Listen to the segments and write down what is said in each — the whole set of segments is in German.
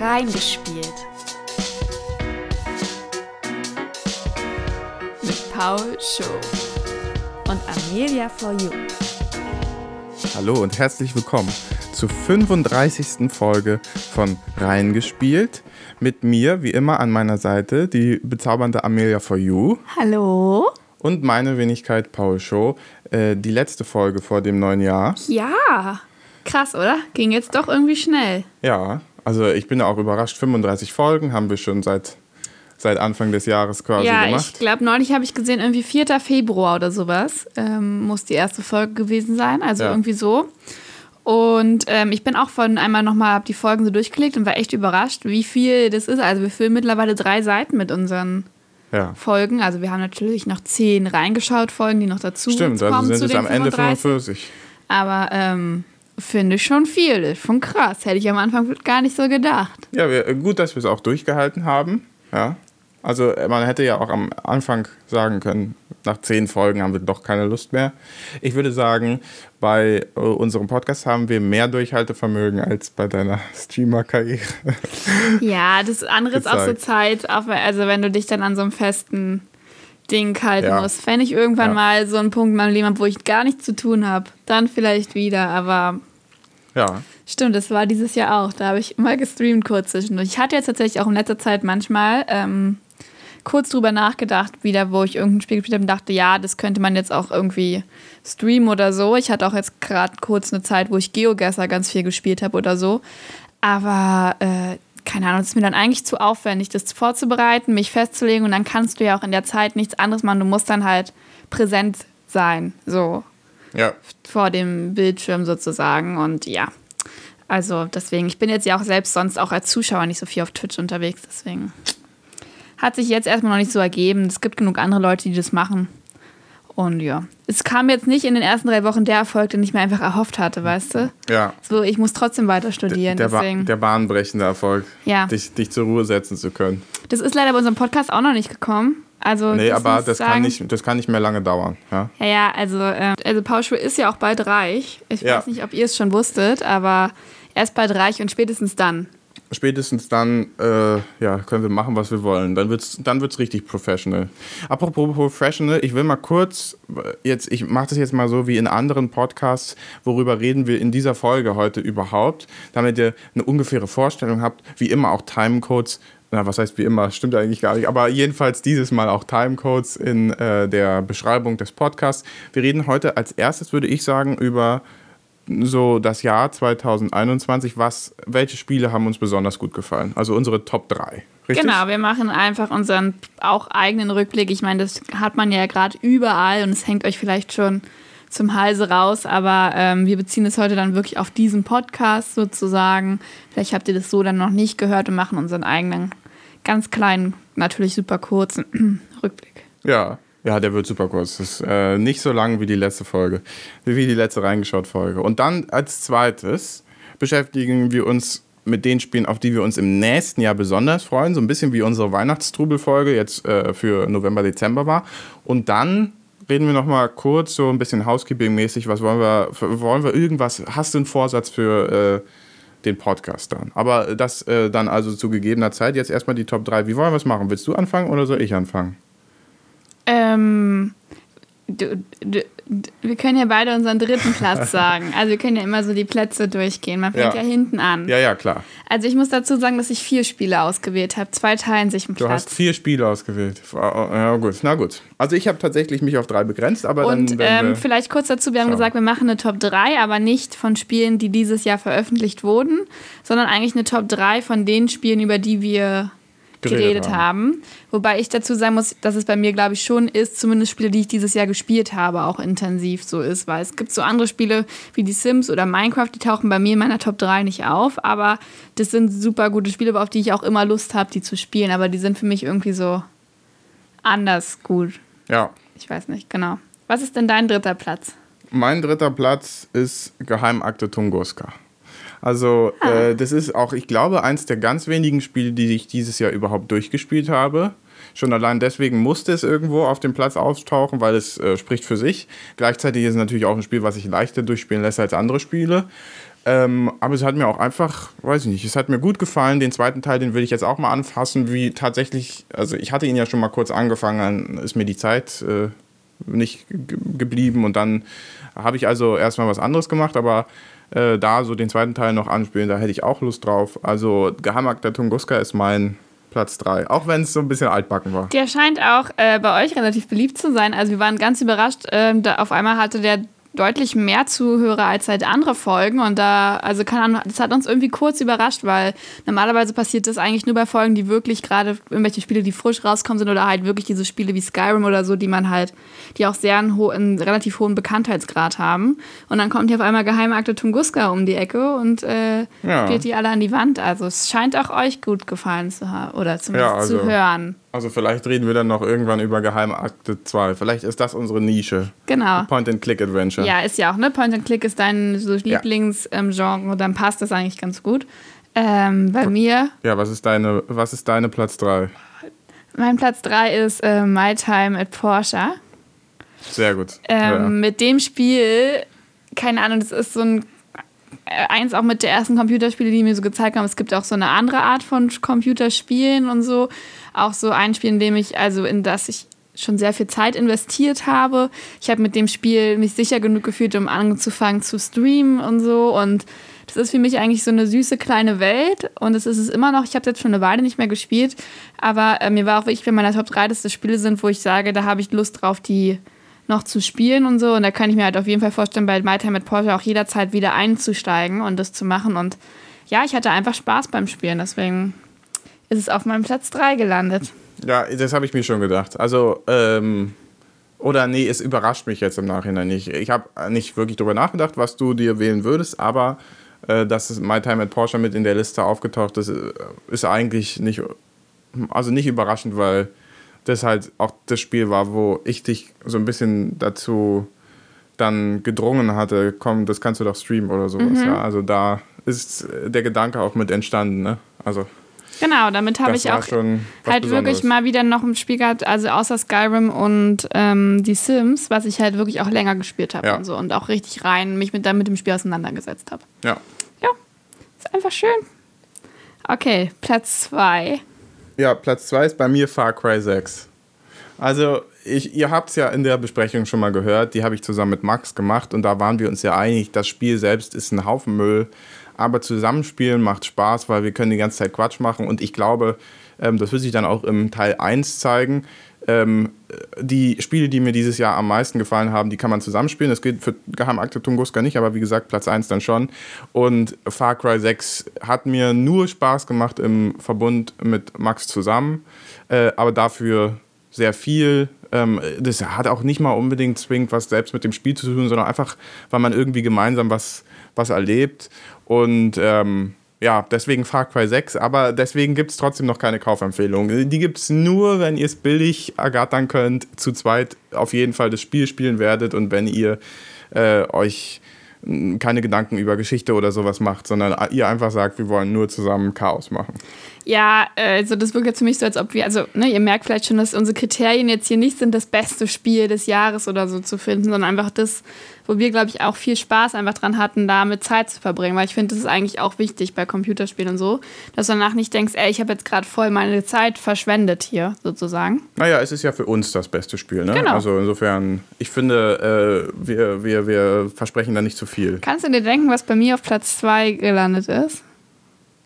Reingespielt. Mit Paul Show und Amelia for You. Hallo und herzlich willkommen zur 35. Folge von Reingespielt. Mit mir, wie immer, an meiner Seite die bezaubernde Amelia for You. Hallo. Und meine Wenigkeit Paul Show. Äh, die letzte Folge vor dem neuen Jahr. Ja, krass, oder? Ging jetzt doch irgendwie schnell. Ja, also ich bin auch überrascht. 35 Folgen haben wir schon seit, seit Anfang des Jahres quasi ja, gemacht. ich glaube, neulich habe ich gesehen, irgendwie 4. Februar oder sowas ähm, muss die erste Folge gewesen sein. Also Ja. irgendwie so. Und ähm, ich bin auch von einmal nochmal, habe die Folgen so durchgelegt und war echt überrascht, wie viel das ist. Also wir füllen mittlerweile drei Seiten mit unseren Ja. Folgen. Also wir haben natürlich noch zehn reingeschaut Folgen, die noch dazu Stimmt, kommen also sind zu es am Ende 35. 45. Aber ähm, finde ich schon viel. Ist schon krass. Hätte ich am Anfang gar nicht so gedacht. Ja, wir, gut, dass wir es auch durchgehalten haben. Ja. Also äh, man hätte ja auch am Anfang sagen können, nach zehn Folgen haben wir doch keine Lust mehr. Ich würde sagen, bei äh, unserem Podcast haben wir mehr Durchhaltevermögen als bei deiner Streamer-Karriere. Ja, das andere ist auch so. Zeit, auch, also wenn du dich dann an so einem festen Ding halten Ja. musst. Wenn ich irgendwann Ja. mal so einen Punkt in meinem Leben habe, wo ich gar nichts zu tun habe, dann vielleicht wieder. Aber Ja, stimmt, das war dieses Jahr auch. Da habe ich immer gestreamt kurz zwischendurch. Ich hatte jetzt tatsächlich auch in letzter Zeit manchmal ähm, kurz drüber nachgedacht, wieder, wo ich irgendein Spiel gespielt habe und dachte, ja, das könnte man jetzt auch irgendwie streamen oder so. Ich hatte auch jetzt gerade kurz eine Zeit, wo ich Geogesser ganz viel gespielt habe oder so. Aber äh, keine Ahnung, es ist mir dann eigentlich zu aufwendig, das vorzubereiten, mich festzulegen und dann kannst du ja auch in der Zeit nichts anderes machen. Du musst dann halt präsent sein, so ja. vor dem Bildschirm sozusagen. Und ja, also deswegen, ich bin jetzt ja auch selbst sonst auch als Zuschauer nicht so viel auf Twitch unterwegs, deswegen hat sich jetzt erstmal noch nicht so ergeben. Es gibt genug andere Leute, die das machen. Und ja, es kam jetzt nicht in den ersten drei Wochen der Erfolg, den ich mir einfach erhofft hatte, weißt du? Ja. So, ich muss trotzdem weiter studieren, Der, ba deswegen. der bahnbrechende Erfolg, Ja. dich, dich zur Ruhe setzen zu können. Das ist leider bei unserem Podcast auch noch nicht gekommen. Also, Nee, aber muss das sagen- kann, nicht, das kann nicht mehr lange dauern. Ja? Ja, ja, also, äh, also Paul ist ja auch bald reich. Ich Ja. weiß nicht, ob ihr es schon wusstet, aber er ist bald reich und spätestens dann. Spätestens dann äh, ja, können wir machen, was wir wollen. Dann wird es dann wird's richtig professional. Apropos professional, ich will mal kurz, äh, jetzt, ich mache das jetzt mal so wie in anderen Podcasts, worüber reden wir in dieser Folge heute überhaupt, damit ihr eine ungefähre Vorstellung habt, wie immer auch Timecodes. Na, was heißt wie immer? Stimmt eigentlich gar nicht. Aber jedenfalls dieses Mal auch Timecodes in äh, der Beschreibung des Podcasts. Wir reden heute als erstes, würde ich sagen, über so das Jahr 2021, was, welche Spiele haben uns besonders gut gefallen? Also unsere Top 3. Richtig? Genau, wir machen einfach unseren auch eigenen Rückblick. Ich meine, das hat man ja gerade überall und es hängt euch vielleicht schon zum Halse raus, aber ähm, wir beziehen es heute dann wirklich auf diesen Podcast sozusagen. Vielleicht habt ihr das so dann noch nicht gehört und machen unseren eigenen, ganz kleinen, natürlich super kurzen Rückblick. Ja. Ja, der wird super kurz. Das ist äh, nicht so lang wie die letzte Folge, wie die letzte reingeschaut Folge. Und dann als zweites beschäftigen wir uns mit den Spielen, auf die wir uns im nächsten Jahr besonders freuen. So ein bisschen wie unsere Weihnachtstrubel-Folge jetzt äh, für November, Dezember war. Und dann reden wir noch mal kurz so ein bisschen Housekeeping-mäßig. Was wollen wir, wollen wir irgendwas, hast du einen Vorsatz für äh, den Podcast dann? Aber das äh, dann also zu gegebener Zeit. Jetzt erstmal die Top 3. Wie wollen wir es machen? Willst du anfangen oder soll ich anfangen? Ähm, du, du, wir können ja beide unseren dritten Platz sagen. Also wir können ja immer so die Plätze durchgehen. Man fängt ja, Ja. hinten an. Ja, ja, klar. Also ich muss dazu sagen, dass ich vier Spiele ausgewählt habe. Zwei teilen sich einen Du hast Platz. vier Spiele ausgewählt. Ja, gut. Na gut. Also ich habe tatsächlich mich auf drei begrenzt, aber Und dann werden ähm, vielleicht kurz dazu, wir haben schauen. gesagt, wir machen eine Top 3, aber nicht von Spielen, die dieses Jahr veröffentlicht wurden, sondern eigentlich eine Top 3 von den Spielen, über die wir geredet, Geredet haben. haben. Wobei ich dazu sagen muss, dass es bei mir, glaube ich, schon ist, zumindest Spiele, die ich dieses Jahr gespielt habe, auch intensiv so ist. Weil es gibt so andere Spiele wie die Sims oder Minecraft, die tauchen bei mir in meiner Top 3 nicht auf. Aber das sind super gute Spiele, auf die ich auch immer Lust habe, die zu spielen. Aber die sind für mich irgendwie so anders gut. Ja. Ich weiß nicht, genau. Was ist denn dein dritter Platz? Mein dritter Platz ist Geheimakte Tunguska. Also, Ah. äh, das ist auch, ich glaube, eins der ganz wenigen Spiele, die ich dieses Jahr überhaupt durchgespielt habe. Schon allein deswegen musste es irgendwo auf dem Platz auftauchen, weil es äh, spricht für sich. Gleichzeitig ist es natürlich auch ein Spiel, was sich leichter durchspielen lässt als andere Spiele. Ähm, aber es hat mir auch einfach, weiß ich nicht, es hat mir gut gefallen. Den zweiten Teil, den will ich jetzt auch mal anfassen, wie tatsächlich, also ich hatte ihn ja schon mal kurz angefangen, dann ist mir die Zeit äh, nicht geblieben und dann habe ich also erstmal was anderes gemacht, aber äh, da so den zweiten Teil noch anspielen, da hätte ich auch Lust drauf. Also Geheimakt der Tunguska ist mein Platz 3, auch wenn es so ein bisschen altbacken war. Der scheint auch äh, bei euch relativ beliebt zu sein. Also wir waren ganz überrascht, äh, auf einmal hatte der deutlich mehr Zuhörer als halt andere Folgen und da, also keine Ahnung, das hat uns irgendwie kurz überrascht, weil normalerweise passiert das eigentlich nur bei Folgen, die wirklich gerade irgendwelche Spiele, die frisch rauskommen sind oder halt wirklich diese Spiele wie Skyrim oder so, die man halt, die auch sehr einen, einen relativ hohen Bekanntheitsgrad haben und dann kommt hier auf einmal Geheimakte Tunguska um die Ecke und äh, ja. spielt die alle an die Wand, also es scheint auch euch gut gefallen zu haben oder zumindest ja, also. zu hören. Also vielleicht reden wir dann noch irgendwann über Geheimakte 2. Vielleicht ist das unsere Nische. Genau. Point-and-Click-Adventure. Ja, ist ja auch, ne? Point-and-Click ist dein so Lieblingsgenre, ja. dann passt das eigentlich ganz gut. Ähm, bei mir. Ja, was ist deine, was ist deine Platz 3? Mein Platz 3 ist äh, My Time at Porsche. Sehr gut. Ähm, ja. Mit dem Spiel, keine Ahnung, das ist so ein eins auch mit der ersten Computerspiele, die mir so gezeigt haben, es gibt auch so eine andere Art von Computerspielen und so. Auch so ein Spiel, in dem ich, also in das ich schon sehr viel Zeit investiert habe. Ich habe mit dem Spiel mich sicher genug gefühlt, um anzufangen zu streamen und so. Und das ist für mich eigentlich so eine süße kleine Welt. Und es ist es immer noch. Ich habe es jetzt schon eine Weile nicht mehr gespielt. Aber äh, mir war auch wirklich, wenn meine Top 3 das Spiele sind, wo ich sage, da habe ich Lust drauf, die noch zu spielen und so. Und da kann ich mir halt auf jeden Fall vorstellen, bei My Time mit Porsche auch jederzeit wieder einzusteigen und das zu machen. Und ja, ich hatte einfach Spaß beim Spielen. Deswegen ist es auf meinem Platz 3 gelandet. Ja, das habe ich mir schon gedacht. Also, ähm, oder nee, es überrascht mich jetzt im Nachhinein nicht. Ich habe nicht wirklich darüber nachgedacht, was du dir wählen würdest, aber äh, dass My Time at Porsche mit in der Liste aufgetaucht ist, äh, ist eigentlich nicht, also nicht überraschend, weil das halt auch das Spiel war, wo ich dich so ein bisschen dazu dann gedrungen hatte, komm, das kannst du doch streamen oder sowas. Mhm. Ja? Also da ist der Gedanke auch mit entstanden. Ne? Also Genau, damit habe ich auch halt wirklich mal wieder noch ein Spiel gehabt, also außer Skyrim und ähm, die Sims, was ich halt wirklich auch länger gespielt habe ja. und so und auch richtig rein mich mit, mit dem Spiel auseinandergesetzt habe. Ja. Ja, ist einfach schön. Okay, Platz 2. Ja, Platz 2 ist bei mir Far Cry 6. Also, ich, ihr habt es ja in der Besprechung schon mal gehört, die habe ich zusammen mit Max gemacht und da waren wir uns ja einig, das Spiel selbst ist ein Haufen Müll, aber Zusammenspielen macht Spaß, weil wir können die ganze Zeit Quatsch machen und ich glaube, ähm, das wird sich dann auch im Teil 1 zeigen. Ähm, die Spiele, die mir dieses Jahr am meisten gefallen haben, die kann man zusammenspielen. Das gilt für Geheimakte Tunguska nicht, aber wie gesagt, Platz 1 dann schon. Und Far Cry 6 hat mir nur Spaß gemacht im Verbund mit Max zusammen, äh, aber dafür sehr viel. Ähm, das hat auch nicht mal unbedingt zwingend was selbst mit dem Spiel zu tun, sondern einfach, weil man irgendwie gemeinsam was, was erlebt. Und ähm, ja, deswegen Far Cry 6, aber deswegen gibt es trotzdem noch keine Kaufempfehlung. Die gibt es nur, wenn ihr es billig ergattern könnt, zu zweit auf jeden Fall das Spiel spielen werdet und wenn ihr äh, euch keine Gedanken über Geschichte oder sowas macht, sondern ihr einfach sagt, wir wollen nur zusammen Chaos machen. Ja, also das wirkt jetzt für mich so, als ob wir, also ne, ihr merkt vielleicht schon, dass unsere Kriterien jetzt hier nicht sind, das beste Spiel des Jahres oder so zu finden, sondern einfach das, wo wir, glaube ich, auch viel Spaß einfach dran hatten, damit Zeit zu verbringen. Weil ich finde, das ist eigentlich auch wichtig bei Computerspielen und so, dass du danach nicht denkst, ey, ich habe jetzt gerade voll meine Zeit verschwendet hier, sozusagen. Naja, es ist ja für uns das beste Spiel, ne? Genau. Also insofern, ich finde, äh, wir, wir, wir versprechen da nicht zu viel. Kannst du dir denken, was bei mir auf Platz 2 gelandet ist?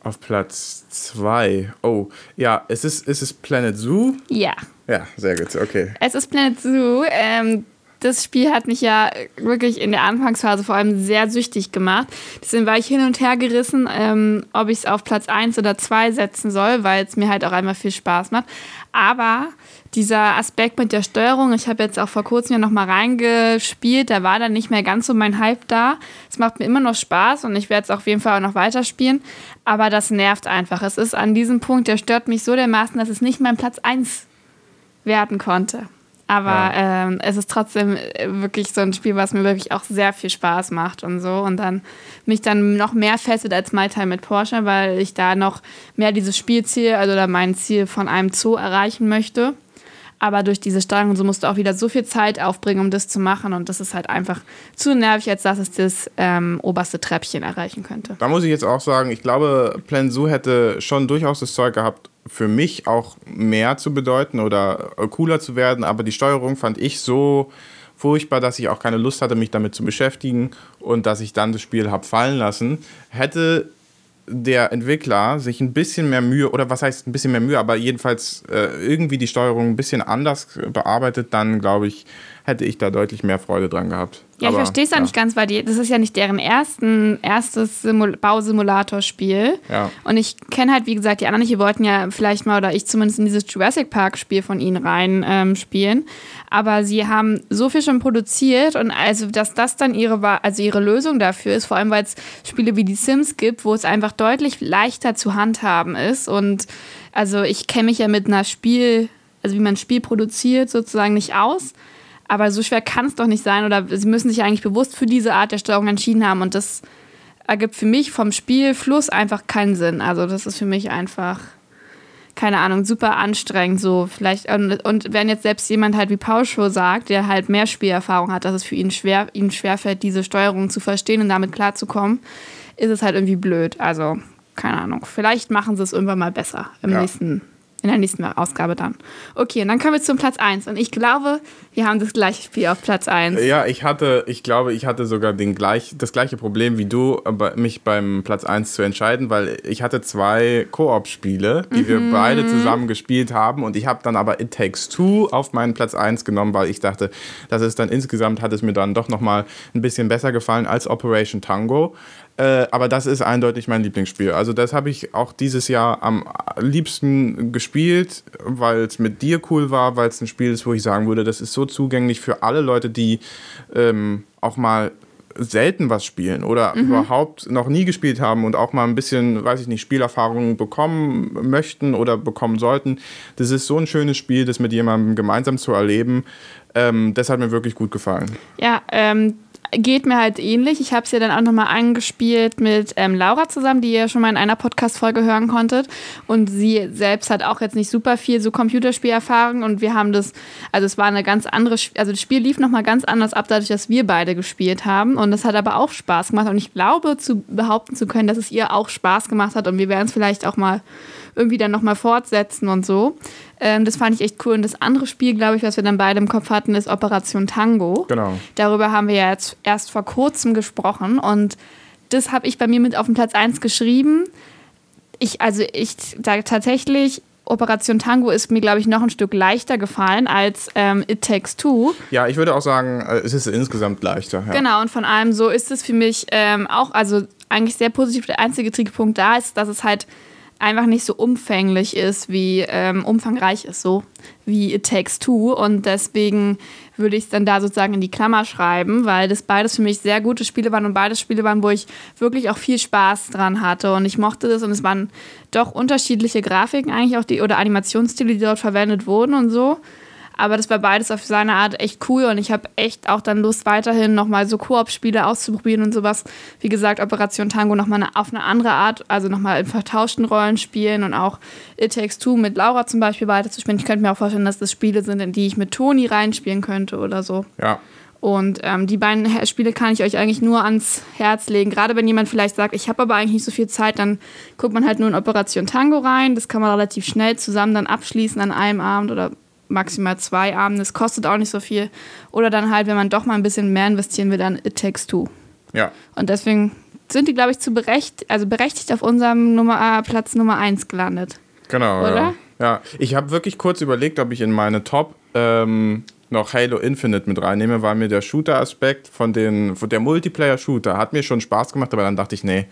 Auf Platz 2. Oh, ja, es ist, ist es Planet Zoo? Ja. Ja, sehr gut, okay. Es ist Planet Zoo. Ähm, das Spiel hat mich ja wirklich in der Anfangsphase vor allem sehr süchtig gemacht. Deswegen war ich hin und her gerissen, ähm, ob ich es auf Platz 1 oder 2 setzen soll, weil es mir halt auch einmal viel Spaß macht. Aber dieser Aspekt mit der Steuerung, ich habe jetzt auch vor kurzem ja nochmal reingespielt, da war dann nicht mehr ganz so mein Hype da. Es macht mir immer noch Spaß und ich werde es auf jeden Fall auch noch weiterspielen, aber das nervt einfach. Es ist an diesem Punkt, der stört mich so dermaßen, dass es nicht mein Platz 1 werden konnte. Aber ja. ähm, es ist trotzdem äh, wirklich so ein Spiel, was mir wirklich auch sehr viel Spaß macht und so. Und dann mich dann noch mehr fesselt als My Time mit Porsche, weil ich da noch mehr dieses Spielziel, also da mein Ziel von einem Zoo erreichen möchte. Aber durch diese Steuerung und so musst du auch wieder so viel Zeit aufbringen, um das zu machen. Und das ist halt einfach zu nervig, als dass es das ähm, oberste Treppchen erreichen könnte. Da muss ich jetzt auch sagen, ich glaube, Plan Zoo hätte schon durchaus das Zeug gehabt, für mich auch mehr zu bedeuten oder cooler zu werden. Aber die Steuerung fand ich so furchtbar, dass ich auch keine Lust hatte, mich damit zu beschäftigen und dass ich dann das Spiel habe fallen lassen. Hätte der Entwickler sich ein bisschen mehr Mühe, oder was heißt ein bisschen mehr Mühe, aber jedenfalls äh, irgendwie die Steuerung ein bisschen anders bearbeitet, dann glaube ich, hätte ich da deutlich mehr Freude dran gehabt. Ja, ich verstehe es ja. nicht ganz, weil die, das ist ja nicht deren ersten, erstes Simul Bausimulator-Spiel. Ja. Und ich kenne halt, wie gesagt, die anderen nicht, die wollten ja vielleicht mal, oder ich zumindest in dieses Jurassic Park-Spiel von ihnen rein ähm, spielen. Aber sie haben so viel schon produziert und also, dass das dann ihre, also ihre Lösung dafür ist, vor allem weil es Spiele wie die Sims gibt, wo es einfach deutlich leichter zu handhaben ist. Und also ich kenne mich ja mit einer Spiel, also wie man ein Spiel produziert, sozusagen nicht aus. Aber so schwer kann es doch nicht sein. Oder sie müssen sich eigentlich bewusst für diese Art der Steuerung entschieden haben. Und das ergibt für mich vom Spielfluss einfach keinen Sinn. Also das ist für mich einfach, keine Ahnung, super anstrengend. So vielleicht und, und wenn jetzt selbst jemand halt wie Paul Show sagt, der halt mehr Spielerfahrung hat, dass es für ihn schwer, ihm schwerfällt, diese Steuerung zu verstehen und damit klarzukommen, ist es halt irgendwie blöd. Also keine Ahnung. Vielleicht machen sie es irgendwann mal besser im ja. nächsten in der nächsten Ausgabe dann. Okay, und dann kommen wir zum Platz 1. Und ich glaube, wir haben das gleiche Spiel auf Platz 1. Ja, ich hatte, ich glaube, ich hatte sogar den gleich, das gleiche Problem wie du, mich beim Platz 1 zu entscheiden, weil ich hatte zwei Koop-Spiele, die mhm. wir beide zusammen gespielt haben. Und ich habe dann aber It Takes Two auf meinen Platz 1 genommen, weil ich dachte, das ist dann insgesamt, hat es mir dann doch nochmal ein bisschen besser gefallen als Operation Tango. Äh, aber das ist eindeutig mein Lieblingsspiel. Also das habe ich auch dieses Jahr am liebsten gespielt, weil es mit dir cool war, weil es ein Spiel ist, wo ich sagen würde, das ist so zugänglich für alle Leute, die ähm, auch mal selten was spielen oder mhm. überhaupt noch nie gespielt haben und auch mal ein bisschen, weiß ich nicht, Spielerfahrung bekommen möchten oder bekommen sollten. Das ist so ein schönes Spiel, das mit jemandem gemeinsam zu erleben. Ähm, das hat mir wirklich gut gefallen. Ja, ähm, geht mir halt ähnlich. Ich habe es ja dann auch nochmal angespielt mit ähm, Laura zusammen, die ihr schon mal in einer Podcast-Folge hören konntet. Und sie selbst hat auch jetzt nicht super viel so Computerspielerfahrung. Und wir haben das, also es war eine ganz andere, also das Spiel lief nochmal ganz anders ab, dadurch, dass wir beide gespielt haben. Und das hat aber auch Spaß gemacht. Und ich glaube, zu behaupten zu können, dass es ihr auch Spaß gemacht hat. Und wir werden es vielleicht auch mal irgendwie dann nochmal fortsetzen und so. Ähm, das fand ich echt cool. Und das andere Spiel, glaube ich, was wir dann beide im Kopf hatten, ist Operation Tango. Genau. Darüber haben wir ja jetzt erst vor kurzem gesprochen. Und das habe ich bei mir mit auf den Platz 1 geschrieben. Ich, also ich sage tatsächlich, Operation Tango ist mir, glaube ich, noch ein Stück leichter gefallen als ähm, It Takes Two. Ja, ich würde auch sagen, äh, es ist insgesamt leichter. Ja. Genau, und von allem so ist es für mich ähm, auch, also eigentlich sehr positiv. Der einzige Trickpunkt da ist, dass es halt einfach nicht so umfänglich ist, wie ähm, umfangreich ist, so wie It Takes Two. Und deswegen würde ich es dann da sozusagen in die Klammer schreiben, weil das beides für mich sehr gute Spiele waren und beides Spiele waren, wo ich wirklich auch viel Spaß dran hatte. Und ich mochte das und es waren doch unterschiedliche Grafiken eigentlich auch die oder Animationsstile, die dort verwendet wurden und so. Aber das war beides auf seine Art echt cool und ich habe echt auch dann Lust, weiterhin nochmal so Koop-Spiele auszuprobieren und sowas. Wie gesagt, Operation Tango nochmal auf eine andere Art, also nochmal in vertauschten Rollen spielen und auch It Takes Two mit Laura zum Beispiel weiterzuspielen. Ich könnte mir auch vorstellen, dass das Spiele sind, in die ich mit Toni reinspielen könnte oder so. Ja. Und ähm, die beiden Spiele kann ich euch eigentlich nur ans Herz legen. Gerade wenn jemand vielleicht sagt, ich habe aber eigentlich nicht so viel Zeit, dann guckt man halt nur in Operation Tango rein. Das kann man relativ schnell zusammen dann abschließen an einem Abend oder maximal zwei Abende. Es kostet auch nicht so viel. Oder dann halt, wenn man doch mal ein bisschen mehr investieren will, dann It Takes Two. Ja. Und deswegen sind die, glaube ich, zu berecht, also berechtigt auf unserem Nummer, äh, Platz Nummer 1 gelandet. Genau. Oder? Ja, ja. ich habe wirklich kurz überlegt, ob ich in meine Top ähm, noch Halo Infinite mit reinnehme, weil mir der Shooter-Aspekt von den, von der Multiplayer-Shooter hat mir schon Spaß gemacht, aber dann dachte ich, nee,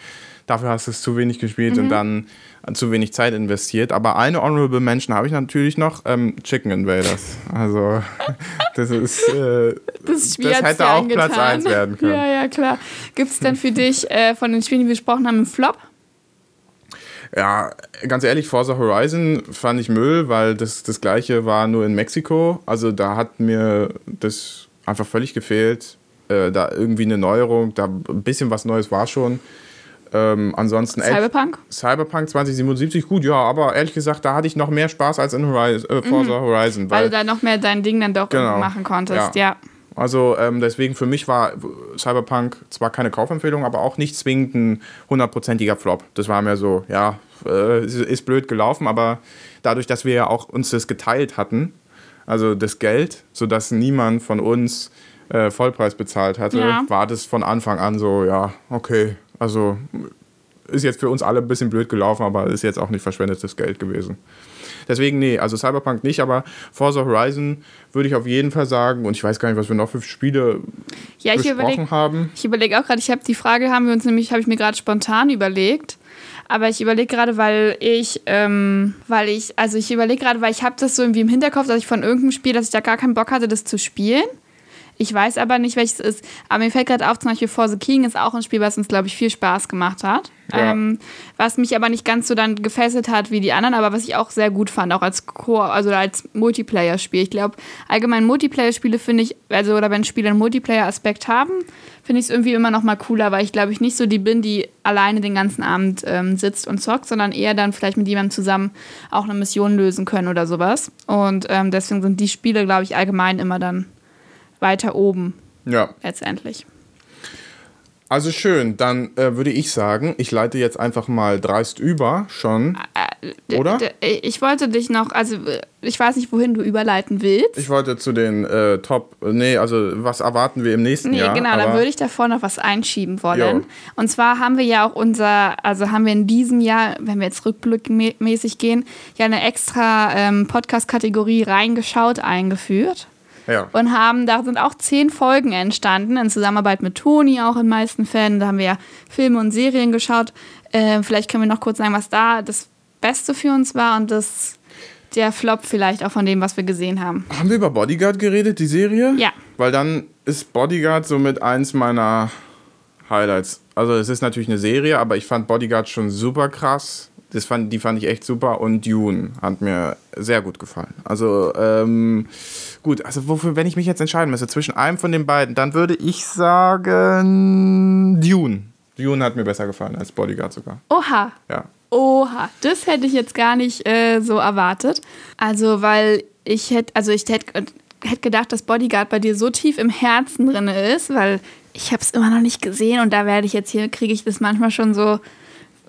dafür hast du es zu wenig gespielt mhm. und dann zu wenig Zeit investiert. Aber eine Honorable Mention habe ich natürlich noch, ähm, Chicken Invaders. Also das ist äh, das, das hätte auch angetan. Platz 1 werden können. Ja, ja, klar. Gibt es denn für dich äh, von den Spielen, die wir gesprochen haben, einen Flop? Ja, ganz ehrlich, Forza Horizon fand ich Müll, weil das, das gleiche war nur in Mexiko. Also da hat mir das einfach völlig gefehlt. Äh, da irgendwie eine Neuerung, da ein bisschen was Neues war schon. Ähm, ansonsten Cyberpunk? Cyberpunk 2077, gut, ja, aber ehrlich gesagt, da hatte ich noch mehr Spaß als in Horizon, äh, Forza Horizon. Mhm. Weil Weil, du da noch mehr dein Ding dann doch Genau. machen konntest. Ja. Ja. also ähm, deswegen für mich war Cyberpunk zwar keine Kaufempfehlung, aber auch nicht zwingend ein hundertprozentiger Flop. Das war mir so, ja, äh, ist, ist blöd gelaufen, aber dadurch, dass wir ja auch uns das geteilt hatten, also das Geld, sodass niemand von uns äh, Vollpreis bezahlt hatte, Ja. war das von Anfang an so, ja, okay, also ist jetzt für uns alle ein bisschen blöd gelaufen, aber ist jetzt auch nicht verschwendetes Geld gewesen. Deswegen, nee, also Cyberpunk nicht, aber Forza Horizon würde ich auf jeden Fall sagen. Und ich weiß gar nicht, was wir noch für Spiele Ja, ich besprochen überlege haben. ich überleg auch gerade, ich habe die Frage, haben wir uns nämlich, habe ich mir gerade spontan überlegt. Aber ich überlege gerade, weil ich, ähm, weil ich, also ich überlege gerade, weil ich habe das so irgendwie im Hinterkopf, dass ich von irgendeinem Spiel, dass ich da gar keinen Bock hatte, das zu spielen. Ich weiß aber nicht, welches es ist. Aber mir fällt gerade auf, zum Beispiel For the King ist auch ein Spiel, was uns, glaube ich, viel Spaß gemacht hat. Ja. Ähm, was mich aber nicht ganz so dann gefesselt hat wie die anderen, aber was ich auch sehr gut fand, auch als Core, also als Multiplayer-Spiel. Ich glaube, allgemein Multiplayer-Spiele finde ich, also oder wenn Spiele einen Multiplayer-Aspekt haben, finde ich es irgendwie immer noch mal cooler, weil ich glaube ich nicht so die bin, die alleine den ganzen Abend ähm, sitzt und zockt, sondern eher dann vielleicht mit jemandem zusammen auch eine Mission lösen können oder sowas. Und ähm, deswegen sind die Spiele, glaube ich, allgemein immer dann weiter oben Ja, letztendlich. also schön. Dann äh, würde ich sagen, ich leite jetzt einfach mal dreist über schon. D- Oder? d- Ich wollte dich noch, also äh, ich weiß nicht, wohin du überleiten willst. Ich wollte zu den äh, Top, nee, also was erwarten wir im nächsten Nee, Jahr? genau, dann würde ich davor noch was einschieben wollen. Jo. Und zwar haben wir ja auch unser, also haben wir in diesem Jahr, wenn wir jetzt rückblickmäßig gehen, ja eine extra ähm, Podcast-Kategorie reingeschaut eingeführt. Ja. Und haben, da sind auch zehn Folgen entstanden, in Zusammenarbeit mit Toni auch in meisten Fällen. Da haben wir ja Filme und Serien geschaut. Äh, vielleicht können wir noch kurz sagen, was da das Beste für uns war und das der Flop vielleicht auch von dem, was wir gesehen haben. Haben wir über Bodyguard geredet, die Serie? Ja. Weil dann ist Bodyguard somit eins meiner Highlights. Also es ist natürlich eine Serie, aber ich fand Bodyguard schon super krass. Das fand, die fand ich echt super und Dune hat mir sehr gut gefallen. Also ähm, gut, also wofür, wenn ich mich jetzt entscheiden müsste zwischen einem von den beiden, dann würde ich sagen Dune. Dune hat mir besser gefallen als Bodyguard sogar. Oha, Ja. Oha, das hätte ich jetzt gar nicht äh, so erwartet. Also, weil ich hätte, also ich hätte hätt gedacht, dass Bodyguard bei dir so tief im Herzen drin ist, weil ich habe es immer noch nicht gesehen und da werde ich jetzt hier, kriege ich das manchmal schon so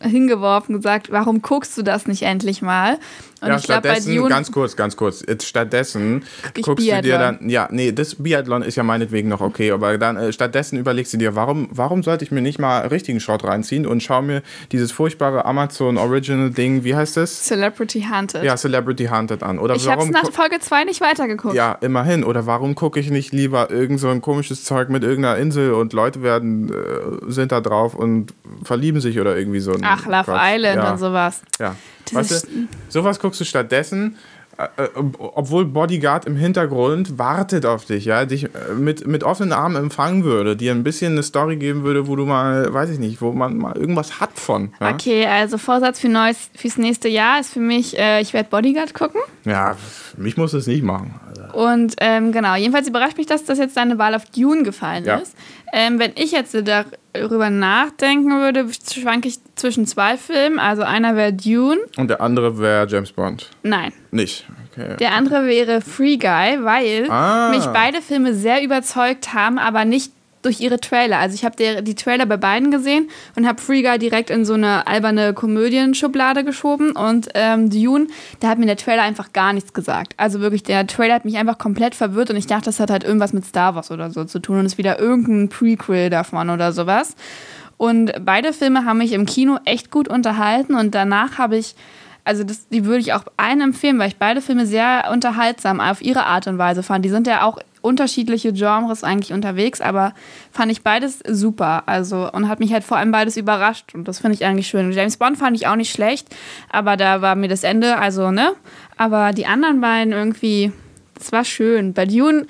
hingeworfen, gesagt, warum guckst du das nicht endlich mal? Und ja, stattdessen, Dune, ganz kurz, ganz kurz, jetzt stattdessen guckst du dir Biathlon. dann, ja, nee, das Biathlon ist ja meinetwegen noch okay, aber dann äh, stattdessen überlegst du dir, warum, warum sollte ich mir nicht mal richtigen Shot reinziehen und schau mir dieses furchtbare Amazon Original Ding, wie heißt das? Celebrity Hunted. Ja, Celebrity Hunted an. Oder ich warum nach gu- Folge 2 nicht weitergeguckt. ja, immerhin. Oder warum gucke ich nicht lieber irgend so ein komisches Zeug mit irgendeiner Insel und Leute werden, äh, sind da drauf und verlieben sich oder irgendwie so. ein Ach, Love Quatsch. Island ja. und sowas. Ja. Weißt du, sowas guckst du stattdessen, äh, äh, obwohl Bodyguard im Hintergrund wartet auf dich, ja, dich äh, mit, mit offenen Armen empfangen würde, dir ein bisschen eine Story geben würde, wo du mal, weiß ich nicht, wo man mal irgendwas hat von. Ja, Okay, also Vorsatz für neues, fürs nächste Jahr ist für mich, äh, ich werde Bodyguard gucken. ja mich muss es nicht machen. Also, Und ähm, genau, jedenfalls überrascht mich, dass das jetzt deine Wahl auf Dune gefallen Ja. ist. Ähm, wenn ich jetzt darüber nachdenken würde, schwanke ich zwischen zwei Filmen. Also einer wäre Dune. Und der andere wäre James Bond. Nein. Nicht. Okay. Der andere wäre Free Guy, weil Ah. mich beide Filme sehr überzeugt haben, aber nicht durch ihre Trailer. Also ich habe die Trailer bei beiden gesehen und habe Free Guy direkt in so eine alberne Komödienschublade geschoben und ähm, Dune, da hat mir der Trailer einfach gar nichts gesagt. Also wirklich, der Trailer hat mich einfach komplett verwirrt und ich dachte, das hat halt irgendwas mit Star Wars oder so zu tun und ist wieder irgendein Prequel davon oder sowas. Und beide Filme haben mich im Kino echt gut unterhalten und danach habe ich also das, die würde ich auch allen empfehlen, weil ich beide Filme sehr unterhaltsam auf ihre Art und Weise fand. Die sind ja auch unterschiedliche Genres eigentlich unterwegs, aber fand ich beides super. Also und hat mich halt vor allem beides überrascht und das finde ich eigentlich schön. James Bond fand ich auch nicht schlecht, aber da war mir das Ende, also ne, aber die anderen beiden irgendwie, das war schön. Bei Dune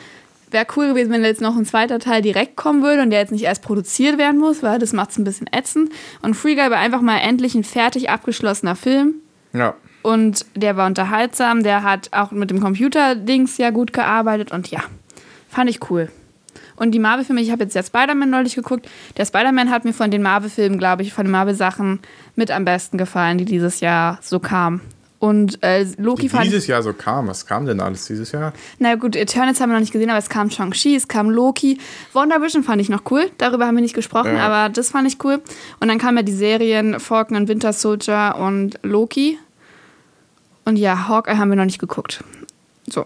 wäre cool gewesen, wenn jetzt noch ein zweiter Teil direkt kommen würde und der jetzt nicht erst produziert werden muss, weil das macht es ein bisschen ätzend. Und Free Guy war einfach mal endlich ein fertig abgeschlossener Film. Ja. Und der war unterhaltsam, der hat auch mit dem Computer-Dings ja gut gearbeitet und ja, fand ich cool. Und die Marvel-Filme, ich habe jetzt ja Spider-Man neulich geguckt. Der Spider-Man hat mir von den Marvel-Filmen, glaube ich, von den Marvel-Sachen mit am besten gefallen, die dieses Jahr so kamen. Und äh, Loki Die fand dieses Jahr so kam. Was kam denn alles dieses Jahr? na gut, Eternals haben wir noch nicht gesehen, aber es kam Shang-Chi, es kam Loki. WandaVision fand ich noch cool, darüber haben wir nicht gesprochen, Ja. aber das fand ich cool. Und dann kamen ja die Serien Falcon und Winter Soldier und Loki. Und ja, Hawkeye haben wir noch nicht geguckt. So.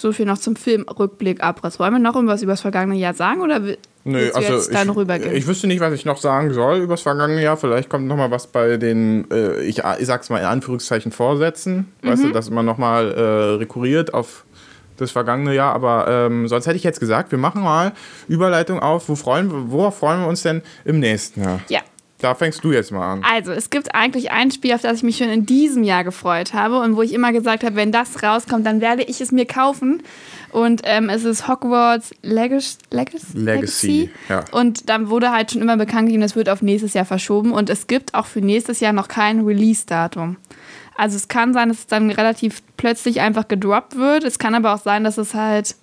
So viel noch zum Filmrückblick Abriss. Wollen wir noch irgendwas über das vergangene Jahr sagen oder will- Nö, also jetzt dann ich, rübergehen? ich wüsste nicht, was ich noch sagen soll über das vergangene Jahr. Vielleicht kommt noch mal was bei den, äh, ich, ich sag's mal in Anführungszeichen, Vorsätzen. Weißt Mhm. du, dass man noch mal äh, rekurriert auf das vergangene Jahr. Aber ähm, sonst hätte ich jetzt gesagt, wir machen mal Überleitung auf. Wo freuen, wir- worauf freuen wir uns denn im nächsten Jahr? ja. Da fängst du jetzt mal an. Also, es gibt eigentlich ein Spiel, auf das ich mich schon in diesem Jahr gefreut habe und wo ich immer gesagt habe, wenn das rauskommt, dann werde ich es mir kaufen. Und ähm, es ist Hogwarts Legacy. Legacy. Legacy, ja. Und dann wurde halt schon immer bekannt gegeben, das wird auf nächstes Jahr verschoben. Und es gibt auch für nächstes Jahr noch kein Release-Datum. Also es kann sein, dass es dann relativ plötzlich einfach gedroppt wird. Es kann aber auch sein, dass es halt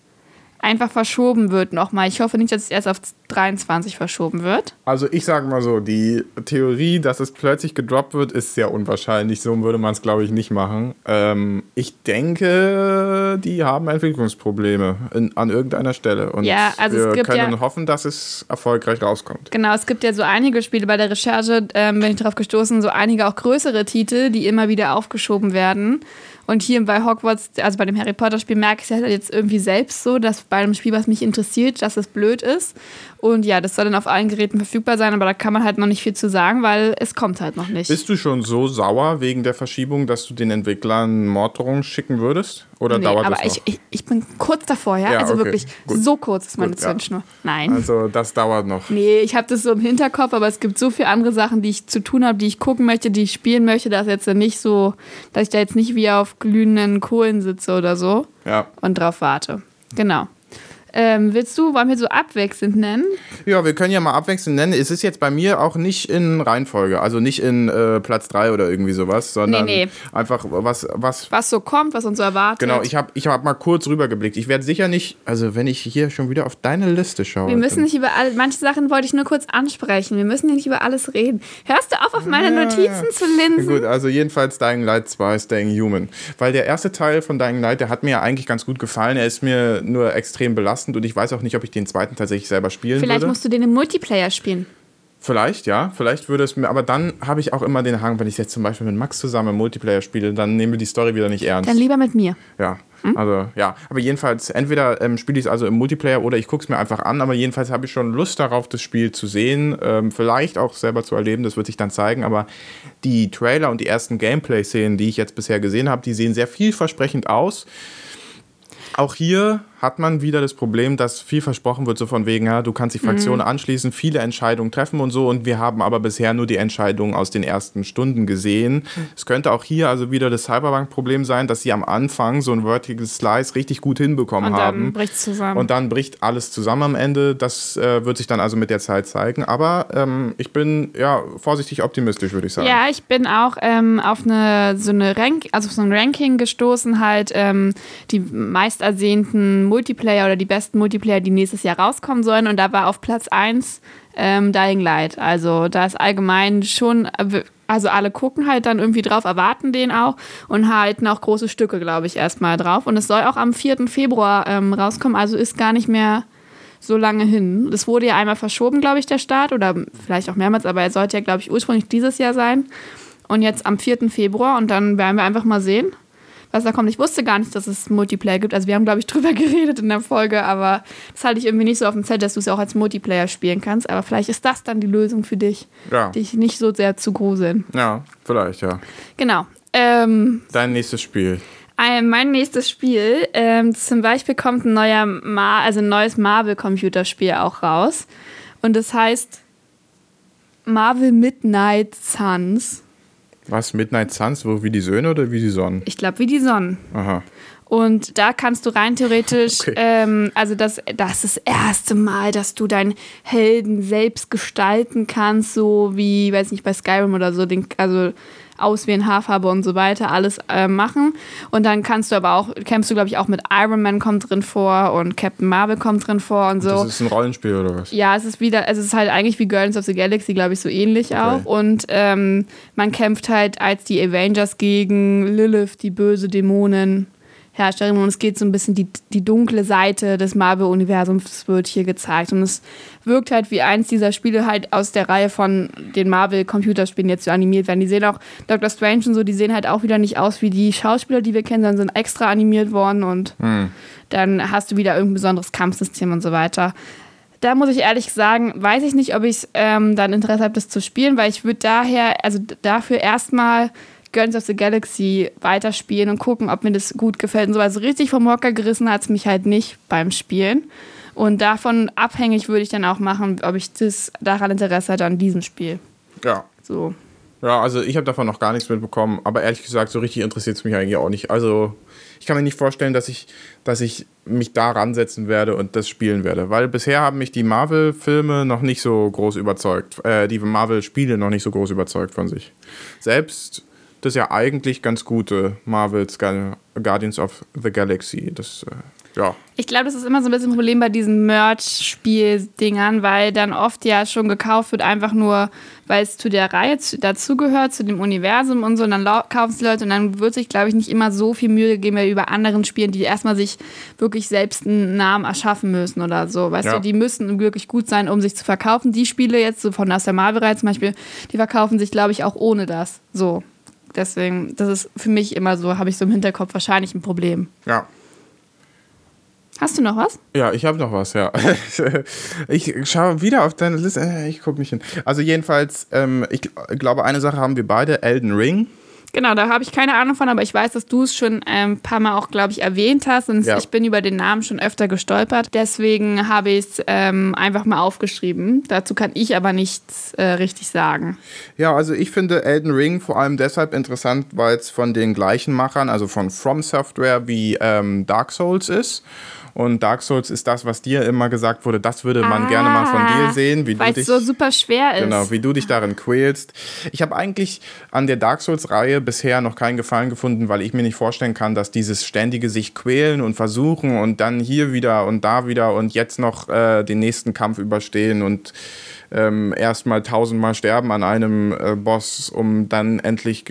einfach verschoben wird nochmal. Ich hoffe nicht, dass es erst auf 23 verschoben wird. Also ich sage mal so, die Theorie, dass es plötzlich gedroppt wird, ist sehr unwahrscheinlich. So würde man es, glaube ich, nicht machen. Ähm, ich denke, die haben Entwicklungsprobleme in, an irgendeiner Stelle. Und Ja, also es wir gibt können ja- hoffen, dass es erfolgreich rauskommt. Genau, es gibt ja so einige Spiele bei der Recherche, ähm, bin ich darauf gestoßen, so einige auch größere Titel, die immer wieder aufgeschoben werden. Und hier bei Hogwarts, also bei dem Harry Potter Spiel, merke ich es halt jetzt irgendwie selbst so, dass bei einem Spiel, was mich interessiert, dass es blöd ist. Und ja, das soll dann auf allen Geräten verfügbar sein, aber da kann man halt noch nicht viel zu sagen, weil es kommt halt noch nicht. Bist du schon so sauer wegen der Verschiebung, dass du den Entwicklern Morddrohungen schicken würdest? Oder nee, dauert aber das noch? ich, ich, ich bin kurz davor, ja? Ja, also okay, wirklich, gut. so kurz ist meine Gut, ja. Zündschnur. Nein. also das dauert noch. Nee, ich habe das so im Hinterkopf, aber es gibt so viele andere Sachen, die ich zu tun habe, die ich gucken möchte, die ich spielen möchte, dass jetzt nicht so, dass ich da jetzt nicht wie auf glühenden Kohlen sitze oder so Ja. und drauf warte. Genau. Ähm, willst du, wollen wir so abwechselnd nennen? Ja, wir können ja mal abwechselnd nennen. Es ist jetzt bei mir auch nicht in Reihenfolge, also nicht in äh, Platz 3 oder irgendwie sowas, sondern Nee, nee. einfach was, was. Was so kommt, was uns so erwartet? Genau, ich habe ich hab mal kurz rübergeblickt. Ich werde sicher nicht, also wenn ich hier schon wieder auf deine Liste schaue. wir müssen nicht über alle, manche Sachen wollte ich nur kurz ansprechen. Wir müssen ja nicht über alles reden. Hörst du auf, auf meine Ja, Notizen ja. zu linsen? Gut, also jedenfalls Dying Light 2 Staying Human. Weil der erste Teil von Dying Light, der hat mir ja eigentlich ganz gut gefallen. Er ist mir nur extrem belastend und ich weiß auch nicht, ob ich den zweiten tatsächlich selber spielen Vielleicht würde. musst du den im Multiplayer spielen. Vielleicht, ja. Vielleicht würde es mir, aber dann habe ich auch immer den Hang, wenn ich jetzt zum Beispiel mit Max zusammen im Multiplayer spiele, dann nehmen wir die Story wieder nicht ernst. Dann lieber mit mir. Ja, also ja. Aber jedenfalls, entweder ähm, spiele ich es also im Multiplayer oder ich gucke es mir einfach an, aber jedenfalls habe ich schon Lust darauf, das Spiel zu sehen, ähm, vielleicht auch selber zu erleben, das wird sich dann zeigen, aber die Trailer und die ersten Gameplay-Szenen, die ich jetzt bisher gesehen habe, die sehen sehr vielversprechend aus. Auch hier hat man wieder das Problem, dass viel versprochen wird, so von wegen, ja, du kannst die Fraktion anschließen, viele Entscheidungen treffen und so. Und wir haben aber bisher nur die Entscheidungen aus den ersten Stunden gesehen. Es könnte auch hier also wieder das Cyberbank-Problem sein, dass sie am Anfang so ein Vertical Slice richtig gut hinbekommen Und dann haben. bricht's zusammen. Und dann bricht alles zusammen am Ende. Das äh, wird sich dann also mit der Zeit zeigen. Aber ähm, ich bin ja vorsichtig optimistisch, würde ich sagen. Ja, ich bin auch ähm, auf eine so eine Rank, also auf so ein Ranking gestoßen, halt ähm, die meist ersehnten Multiplayer oder die besten Multiplayer, die nächstes Jahr rauskommen sollen. Und da war auf Platz 1 ähm, Dying Light. Also da ist allgemein schon, also alle gucken halt dann irgendwie drauf, erwarten den auch und halten auch große Stücke, glaube ich, erstmal drauf. Und es soll auch am 4. Februar ähm, rauskommen, also ist gar nicht mehr so lange hin. Das wurde ja einmal verschoben, glaube ich, der Start oder vielleicht auch mehrmals, aber er sollte ja, glaube ich, ursprünglich dieses Jahr sein. Und jetzt am 4. Februar und dann werden wir einfach mal sehen, was da kommt. Ich wusste gar nicht, dass es Multiplayer gibt. Also wir haben, glaube ich, drüber geredet in der Folge, aber das halte ich irgendwie nicht so auf dem Zettel, dass du es auch als Multiplayer spielen kannst. Aber vielleicht ist das dann die Lösung für dich, Ja. dich nicht so sehr zu gruseln. Ja, vielleicht, ja. Genau. Ähm, Dein nächstes Spiel. ein, mein nächstes Spiel, ähm, zum Beispiel kommt ein neuer Ma also ein neues Marvel-Computerspiel auch raus. Und das heißt Marvel Midnight Suns. Was? Midnight Suns? Wo, wie die Söhne oder wie die Sonnen? Ich glaube, wie die Sonnen. Aha. Und da kannst du rein theoretisch, Okay. ähm, also das, das ist das erste Mal, dass du deinen Helden selbst gestalten kannst, so wie, weiß nicht, bei Skyrim oder so. Den, also auswählen, Haarfarbe und so weiter, alles äh, machen. Und dann kannst du aber auch, kämpfst du, glaube ich, auch mit Iron Man kommt drin vor und Captain Marvel kommt drin vor und so. Das ist ein Rollenspiel oder was? Ja, es ist wieder, also es ist halt eigentlich wie Guardians of the Galaxy, glaube ich, so ähnlich okay. auch. Und ähm, man kämpft halt als die Avengers gegen Lilith, die böse Dämonin. Herstellerin und es geht so ein bisschen die, die dunkle Seite des Marvel-Universums wird hier gezeigt und es wirkt halt wie eins dieser Spiele halt aus der Reihe von den Marvel-Computerspielen jetzt so animiert werden. Die sehen auch, Doctor Strange und so, die sehen halt auch wieder nicht aus wie die Schauspieler, die wir kennen, sondern sind extra animiert worden und hm. dann hast du wieder irgendein besonderes Kampfsystem und so weiter. Da muss ich ehrlich sagen, weiß ich nicht, ob ich ähm, dann Interesse habe, das zu spielen, weil ich würde daher, also dafür erstmal Guardians of the Galaxy weiterspielen und gucken, ob mir das gut gefällt und so. Also richtig vom Hocker gerissen hat es mich halt nicht beim Spielen. Und davon abhängig würde ich dann auch machen, ob ich das daran Interesse hatte an diesem Spiel. Ja. So. Ja, also ich habe davon noch gar nichts mitbekommen, aber ehrlich gesagt, so richtig interessiert es mich eigentlich auch nicht. Also ich kann mir nicht vorstellen, dass ich, dass ich mich da ransetzen werde und das spielen werde. Weil bisher haben mich die Marvel-Filme noch nicht so groß überzeugt, äh, die Marvel-Spiele noch nicht so groß überzeugt von sich. Selbst das ja eigentlich ganz gute Marvels Guardians of the Galaxy. Das, äh, ja. Ich glaube, das ist immer so ein bisschen ein Problem bei diesen Merch-Spiel-Dingern, weil dann oft ja schon gekauft wird, einfach nur, weil es zu der Reihe dazugehört, zu dem Universum und so. Und dann kaufen es die Leute und dann wird sich, glaube ich, nicht immer so viel Mühe gegeben wie bei anderen Spielen, die erstmal sich wirklich selbst einen Namen erschaffen müssen oder so. Weißt ja. du, die müssen wirklich gut sein, um sich zu verkaufen. Die Spiele jetzt, so von aus der Marvel-Reihe zum Beispiel, die verkaufen sich, glaube ich, auch ohne das. So. Deswegen, das ist für mich immer so, habe ich so im Hinterkopf wahrscheinlich ein Problem. Ja. Hast du noch was? Ja, ich habe noch was, ja. ich schaue wieder auf deine Liste. Äh, ich gucke mich hin. Also jedenfalls, ähm, ich glaube, eine Sache haben wir beide, Elden Ring. Genau, da habe ich keine Ahnung von, aber ich weiß, dass du es schon ein ähm, paar Mal auch, glaube ich, erwähnt hast und ja. ich bin über den Namen schon öfter gestolpert. Deswegen habe ich es ähm, einfach mal aufgeschrieben. Dazu kann ich aber nichts äh, richtig sagen. Ja, also ich finde Elden Ring vor allem deshalb interessant, weil es von den gleichen Machern, also von From Software wie ähm, Dark Souls ist. Und Dark Souls ist das, was dir immer gesagt wurde, das würde man ah, gerne mal von dir sehen. Weil es so super schwer ist. Genau, wie du dich darin quälst. Ich habe eigentlich an der Dark Souls-Reihe bisher noch keinen Gefallen gefunden, weil ich mir nicht vorstellen kann, dass dieses ständige sich quälen und versuchen und dann hier wieder und da wieder und jetzt noch äh, den nächsten Kampf überstehen und ähm, erstmal tausendmal sterben an einem äh, Boss, um dann endlich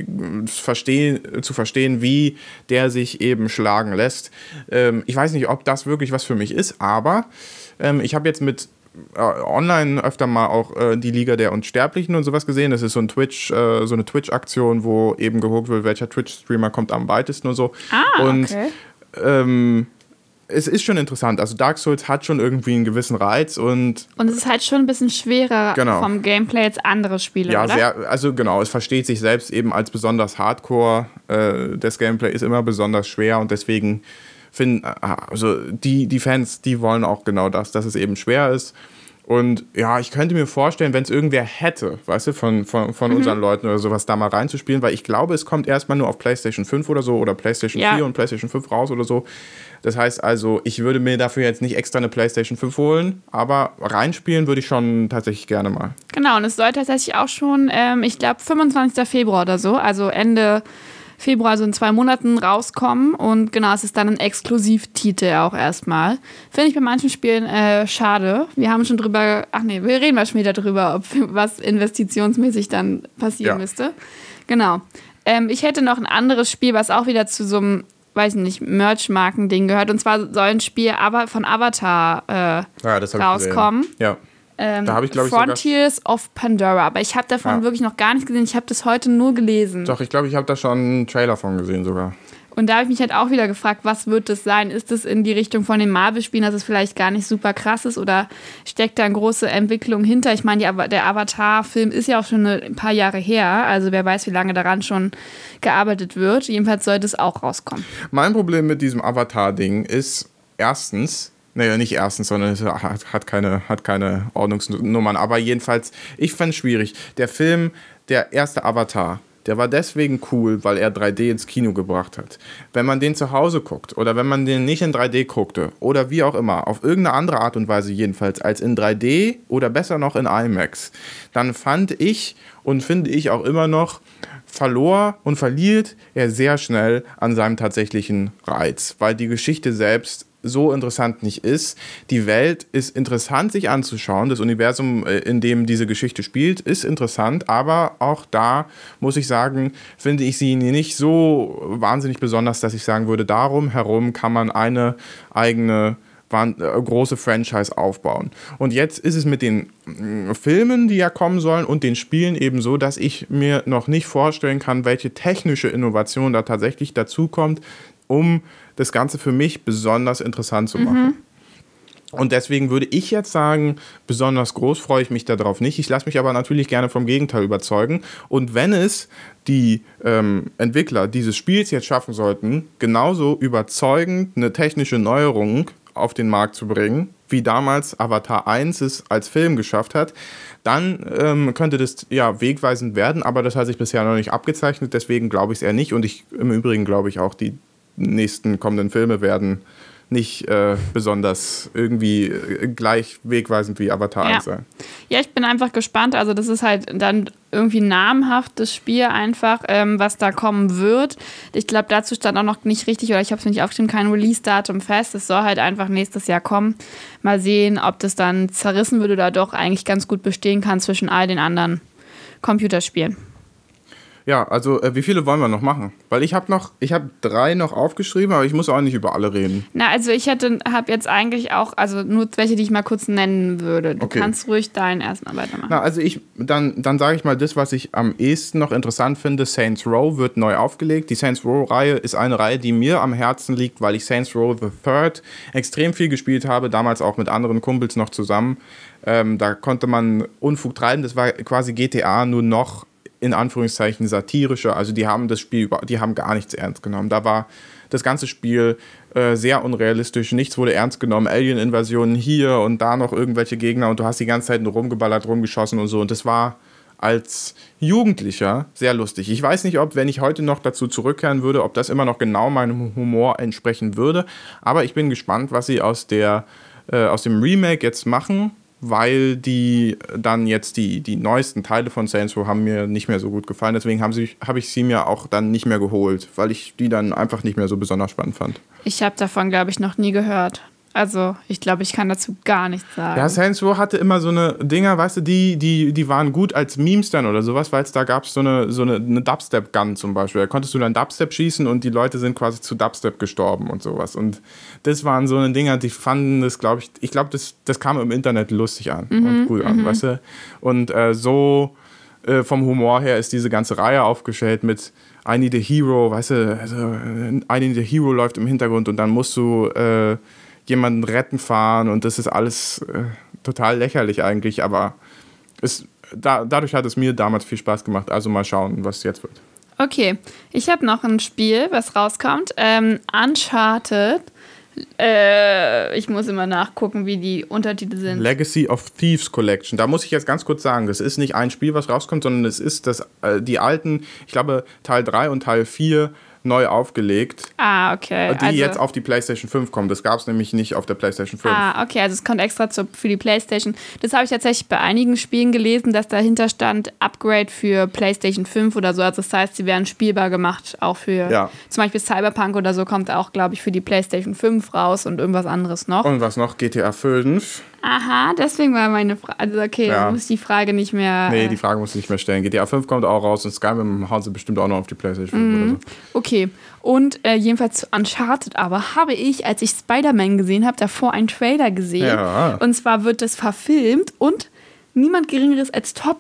verstehen, zu verstehen, wie der sich eben schlagen lässt. Ähm, ich weiß nicht, ob das wirklich was für mich ist, aber ähm, ich habe jetzt mit äh, online öfter mal auch äh, die Liga der Unsterblichen und sowas gesehen. Das ist so ein Twitch, äh, so eine Twitch-Aktion, wo eben geguckt wird, welcher Twitch-Streamer kommt am weitesten und so. Ah, und okay. ähm, es ist schon interessant. Also Dark Souls hat schon irgendwie einen gewissen Reiz und. Und es ist halt schon ein bisschen schwerer genau. vom Gameplay als andere Spiele. Ja, oder? sehr, also genau, es versteht sich selbst eben als besonders hardcore. Äh, das Gameplay ist immer besonders schwer und deswegen finden, äh, also die, die Fans, die wollen auch genau das, dass es eben schwer ist. Und ja, ich könnte mir vorstellen, wenn es irgendwer hätte, weißt du, von, von, von mhm. unseren Leuten oder sowas, da mal reinzuspielen, weil ich glaube, es kommt erstmal nur auf PlayStation 5 oder so oder PlayStation ja. 4 und PlayStation 5 raus oder so. Das heißt also, ich würde mir dafür jetzt nicht extra eine PlayStation 5 holen, aber reinspielen würde ich schon tatsächlich gerne mal. Genau, und es soll tatsächlich auch schon, ähm, ich glaube, 25. Februar oder so, also Ende Februar, also in zwei Monaten rauskommen. Und genau, es ist dann ein Exklusivtitel auch erstmal. Finde ich bei manchen Spielen äh, schade. Wir haben schon drüber, ach nee, wir reden mal später drüber, ob was investitionsmäßig dann passieren ja. müsste. Genau. Ähm, ich hätte noch ein anderes Spiel, was auch wieder zu so einem weiß nicht, Merch-Marken-Ding gehört. Und zwar soll ein Spiel aber von Avatar äh, ja, rauskommen. Ja. Ähm, da habe ich, glaube ich, Frontiers of Pandora. Aber ich habe davon ja. wirklich noch gar nichts gesehen. Ich habe das heute nur gelesen. Doch, ich glaube, ich habe da schon einen Trailer von gesehen sogar. Und da habe ich mich halt auch wieder gefragt, was wird das sein? Ist es in die Richtung von den Marvel-Spielen, dass es vielleicht gar nicht super krass ist oder steckt da eine große Entwicklung hinter? Ich meine, der Avatar-Film ist ja auch schon ein paar Jahre her, also wer weiß, wie lange daran schon gearbeitet wird. Jedenfalls sollte es auch rauskommen. Mein Problem mit diesem Avatar-Ding ist erstens, naja, nicht erstens, sondern es hat, keine, hat keine Ordnungsnummern. Aber jedenfalls, ich fand es schwierig. Der Film, der erste Avatar, der war deswegen cool, weil er 3D ins Kino gebracht hat. Wenn man den zu Hause guckt oder wenn man den nicht in 3D guckte oder wie auch immer, auf irgendeine andere Art und Weise jedenfalls als in 3D oder besser noch in IMAX, dann fand ich und finde ich auch immer noch verlor und verliert er sehr schnell an seinem tatsächlichen Reiz, weil die Geschichte selbst so interessant nicht ist. Die Welt ist interessant sich anzuschauen. Das Universum, äh, in dem diese Geschichte spielt, ist interessant, aber auch da muss ich sagen, finde ich sie nicht so wahnsinnig besonders, dass ich sagen würde, darum herum kann man eine eigene äh, große Franchise aufbauen. Und jetzt ist es mit den mm, Filmen, die ja kommen sollen, und den Spielen eben so, dass ich mir noch nicht vorstellen kann, welche technische Innovation da tatsächlich dazukommt, um das Ganze für mich besonders interessant zu machen. Mhm. Und deswegen würde ich jetzt sagen, besonders groß freue ich mich darauf nicht. Ich lasse mich aber natürlich gerne vom Gegenteil überzeugen. Und wenn es die ähm, Entwickler dieses Spiels jetzt schaffen sollten, genauso überzeugend eine technische Neuerung auf den Markt zu bringen, wie damals Avatar 1 es als Film geschafft hat, dann ähm, könnte das ja wegweisend werden, aber das hat sich bisher noch nicht abgezeichnet, deswegen glaube ich es eher nicht und ich im Übrigen glaube ich auch, die nächsten kommenden Filme werden nicht äh, besonders irgendwie äh, gleich wegweisend wie Avatar ja. 1 sein. Ja, ich bin einfach gespannt. Also, das ist halt dann irgendwie namhaftes Spiel einfach, ähm, was da kommen wird. Ich glaube, dazu stand auch noch nicht richtig, oder ich habe es nicht aufgeschrieben, kein Release-Datum fest. Es soll halt einfach nächstes Jahr kommen. Mal sehen, ob das dann zerrissen wird oder doch eigentlich ganz gut bestehen kann zwischen all den anderen Computerspielen. Ja, also äh, wie viele wollen wir noch machen? Weil ich habe noch, ich habe drei noch aufgeschrieben, aber ich muss auch nicht über alle reden. Na, also ich hätte, habe jetzt eigentlich auch, also nur welche, die ich mal kurz nennen würde. Du okay. kannst ruhig deinen erstmal weitermachen. Na, also ich, dann, dann sage ich mal das, was ich am ehesten noch interessant finde. Saints Row wird neu aufgelegt. Die Saints Row-Reihe ist eine Reihe, die mir am Herzen liegt, weil ich Saints Row the Third extrem viel gespielt habe, damals auch mit anderen Kumpels noch zusammen. Ähm, da konnte man Unfug treiben. Das war quasi GTA nur noch in Anführungszeichen satirischer. Also die haben das Spiel, die haben gar nichts ernst genommen. Da war das ganze Spiel äh, sehr unrealistisch. Nichts wurde ernst genommen. Alien-Invasionen hier und da noch irgendwelche Gegner und du hast die ganze Zeit nur rumgeballert, rumgeschossen und so. Und das war als Jugendlicher sehr lustig. Ich weiß nicht, ob, wenn ich heute noch dazu zurückkehren würde, ob das immer noch genau meinem Humor entsprechen würde. Aber ich bin gespannt, was sie aus, der, äh, aus dem Remake jetzt machen weil die dann jetzt die, die neuesten Teile von Saints Row haben mir nicht mehr so gut gefallen. Deswegen habe hab ich sie mir auch dann nicht mehr geholt, weil ich die dann einfach nicht mehr so besonders spannend fand. Ich habe davon, glaube ich, noch nie gehört. Also, ich glaube, ich kann dazu gar nichts sagen. Ja, Saints Row hatte immer so eine Dinger, weißt du, die, die, die waren gut als Memes dann oder sowas, weil es da gab so eine, so eine, eine Dubstep-Gun zum Beispiel. Da konntest du dann Dubstep schießen und die Leute sind quasi zu Dubstep gestorben und sowas. Und das waren so eine Dinger, die fanden das, glaube ich, ich glaube, das, das kam im Internet lustig an mhm, und cool an, mhm. weißt du? Und äh, so äh, vom Humor her ist diese ganze Reihe aufgestellt mit I Need a Hero, weißt du, also, I Need a Hero läuft im Hintergrund und dann musst du äh, jemanden retten fahren und das ist alles äh, total lächerlich eigentlich, aber es, da, dadurch hat es mir damals viel Spaß gemacht. Also mal schauen, was jetzt wird. Okay, ich habe noch ein Spiel, was rauskommt. Ähm, Uncharted. Äh, ich muss immer nachgucken, wie die Untertitel sind. Legacy of Thieves Collection. Da muss ich jetzt ganz kurz sagen, das ist nicht ein Spiel, was rauskommt, sondern es ist das, äh, die alten, ich glaube, Teil 3 und Teil 4 neu aufgelegt. Ah, okay. Die also, jetzt auf die PlayStation 5 kommen. Das gab es nämlich nicht auf der PlayStation 5. Ah, okay. Also es kommt extra zu, für die PlayStation. Das habe ich tatsächlich bei einigen Spielen gelesen, dass dahinter stand Upgrade für PlayStation 5 oder so. Also das heißt, sie werden spielbar gemacht, auch für ja. zum Beispiel Cyberpunk oder so kommt auch, glaube ich, für die PlayStation 5 raus und irgendwas anderes noch. Und was noch? GTA 5. Aha, deswegen war meine Frage. Also, okay, ja. muss die Frage nicht mehr. Nee, äh, die Frage muss ich nicht mehr stellen. GTA 5 kommt auch raus und Skyrim hauen sie bestimmt auch noch auf die PlayStation 5 oder so. Okay, und äh, jedenfalls zu Uncharted aber habe ich, als ich Spider-Man gesehen habe, davor einen Trailer gesehen. Ja. Und zwar wird das verfilmt und niemand Geringeres als Tom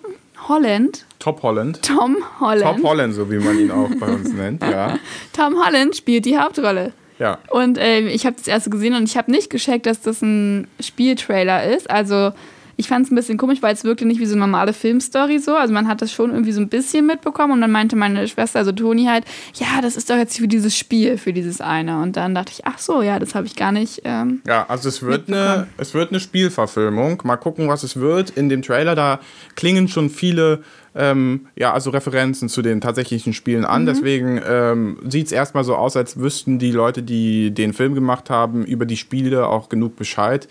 Holland. Top Holland. Tom Holland. Top Holland, so wie man ihn auch bei uns nennt, ja. Tom Holland spielt die Hauptrolle. Ja. Und äh, ich habe das erste gesehen und ich habe nicht gecheckt, dass das ein Spieltrailer ist. Also ich fand es ein bisschen komisch, weil es wirkte nicht wie so eine normale Filmstory so. Also man hat das schon irgendwie so ein bisschen mitbekommen und dann meinte meine Schwester, also Toni halt, ja, das ist doch jetzt für dieses Spiel, für dieses eine. Und dann dachte ich, ach so, ja, das habe ich gar nicht. Ähm, ja, also es wird, eine, es wird eine Spielverfilmung. Mal gucken, was es wird. In dem Trailer, da klingen schon viele ähm, ja, also Referenzen zu den tatsächlichen Spielen an. Mhm. Deswegen ähm, sieht es erstmal so aus, als wüssten die Leute, die den Film gemacht haben, über die Spiele auch genug Bescheid.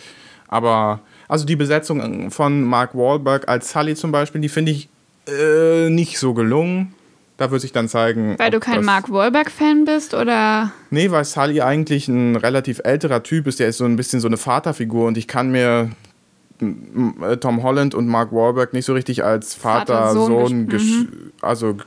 Aber also die Besetzung von Mark Wahlberg als Sully zum Beispiel, die finde ich äh, nicht so gelungen. Da wird sich dann zeigen. Weil du kein Mark Wahlberg-Fan bist oder. Nee, weil Sully eigentlich ein relativ älterer Typ ist. Der ist so ein bisschen so eine Vaterfigur und ich kann mir m- Tom Holland und Mark Wahlberg nicht so richtig als Vater-Sohn Vater-Sohn, also g-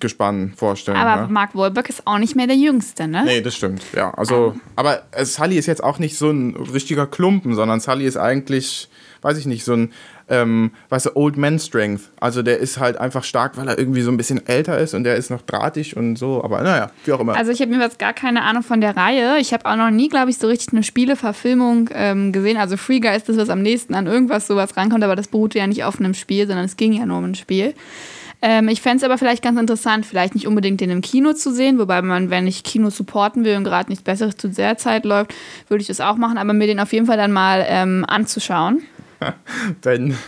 Gespann vorstellen. Aber ne? Mark Wahlberg ist auch nicht mehr der Jüngste, ne? Nee, das stimmt, ja. Also, aber äh, Sully ist jetzt auch nicht so ein richtiger Klumpen, sondern Sully ist eigentlich, weiß ich nicht, so ein, ähm, weißt du, Old Man Strength. Also der ist halt einfach stark, weil er irgendwie so ein bisschen älter ist und der ist noch drahtig und so. Aber naja, wie auch immer. Also ich habe mir jetzt gar keine Ahnung von der Reihe. Ich habe auch noch nie, glaube ich, so richtig eine Spieleverfilmung ähm, gesehen. Also Free Guy ist das, was am nächsten an irgendwas sowas rankommt, aber das beruhte ja nicht auf einem Spiel, sondern es ging ja nur um ein Spiel. Ähm, ich fände es aber vielleicht ganz interessant, vielleicht nicht unbedingt den im Kino zu sehen, wobei man, wenn ich Kino supporten will und gerade nichts Besseres zu der Zeit läuft, würde ich das auch machen, aber mir den auf jeden Fall dann mal ähm, anzuschauen. wenn,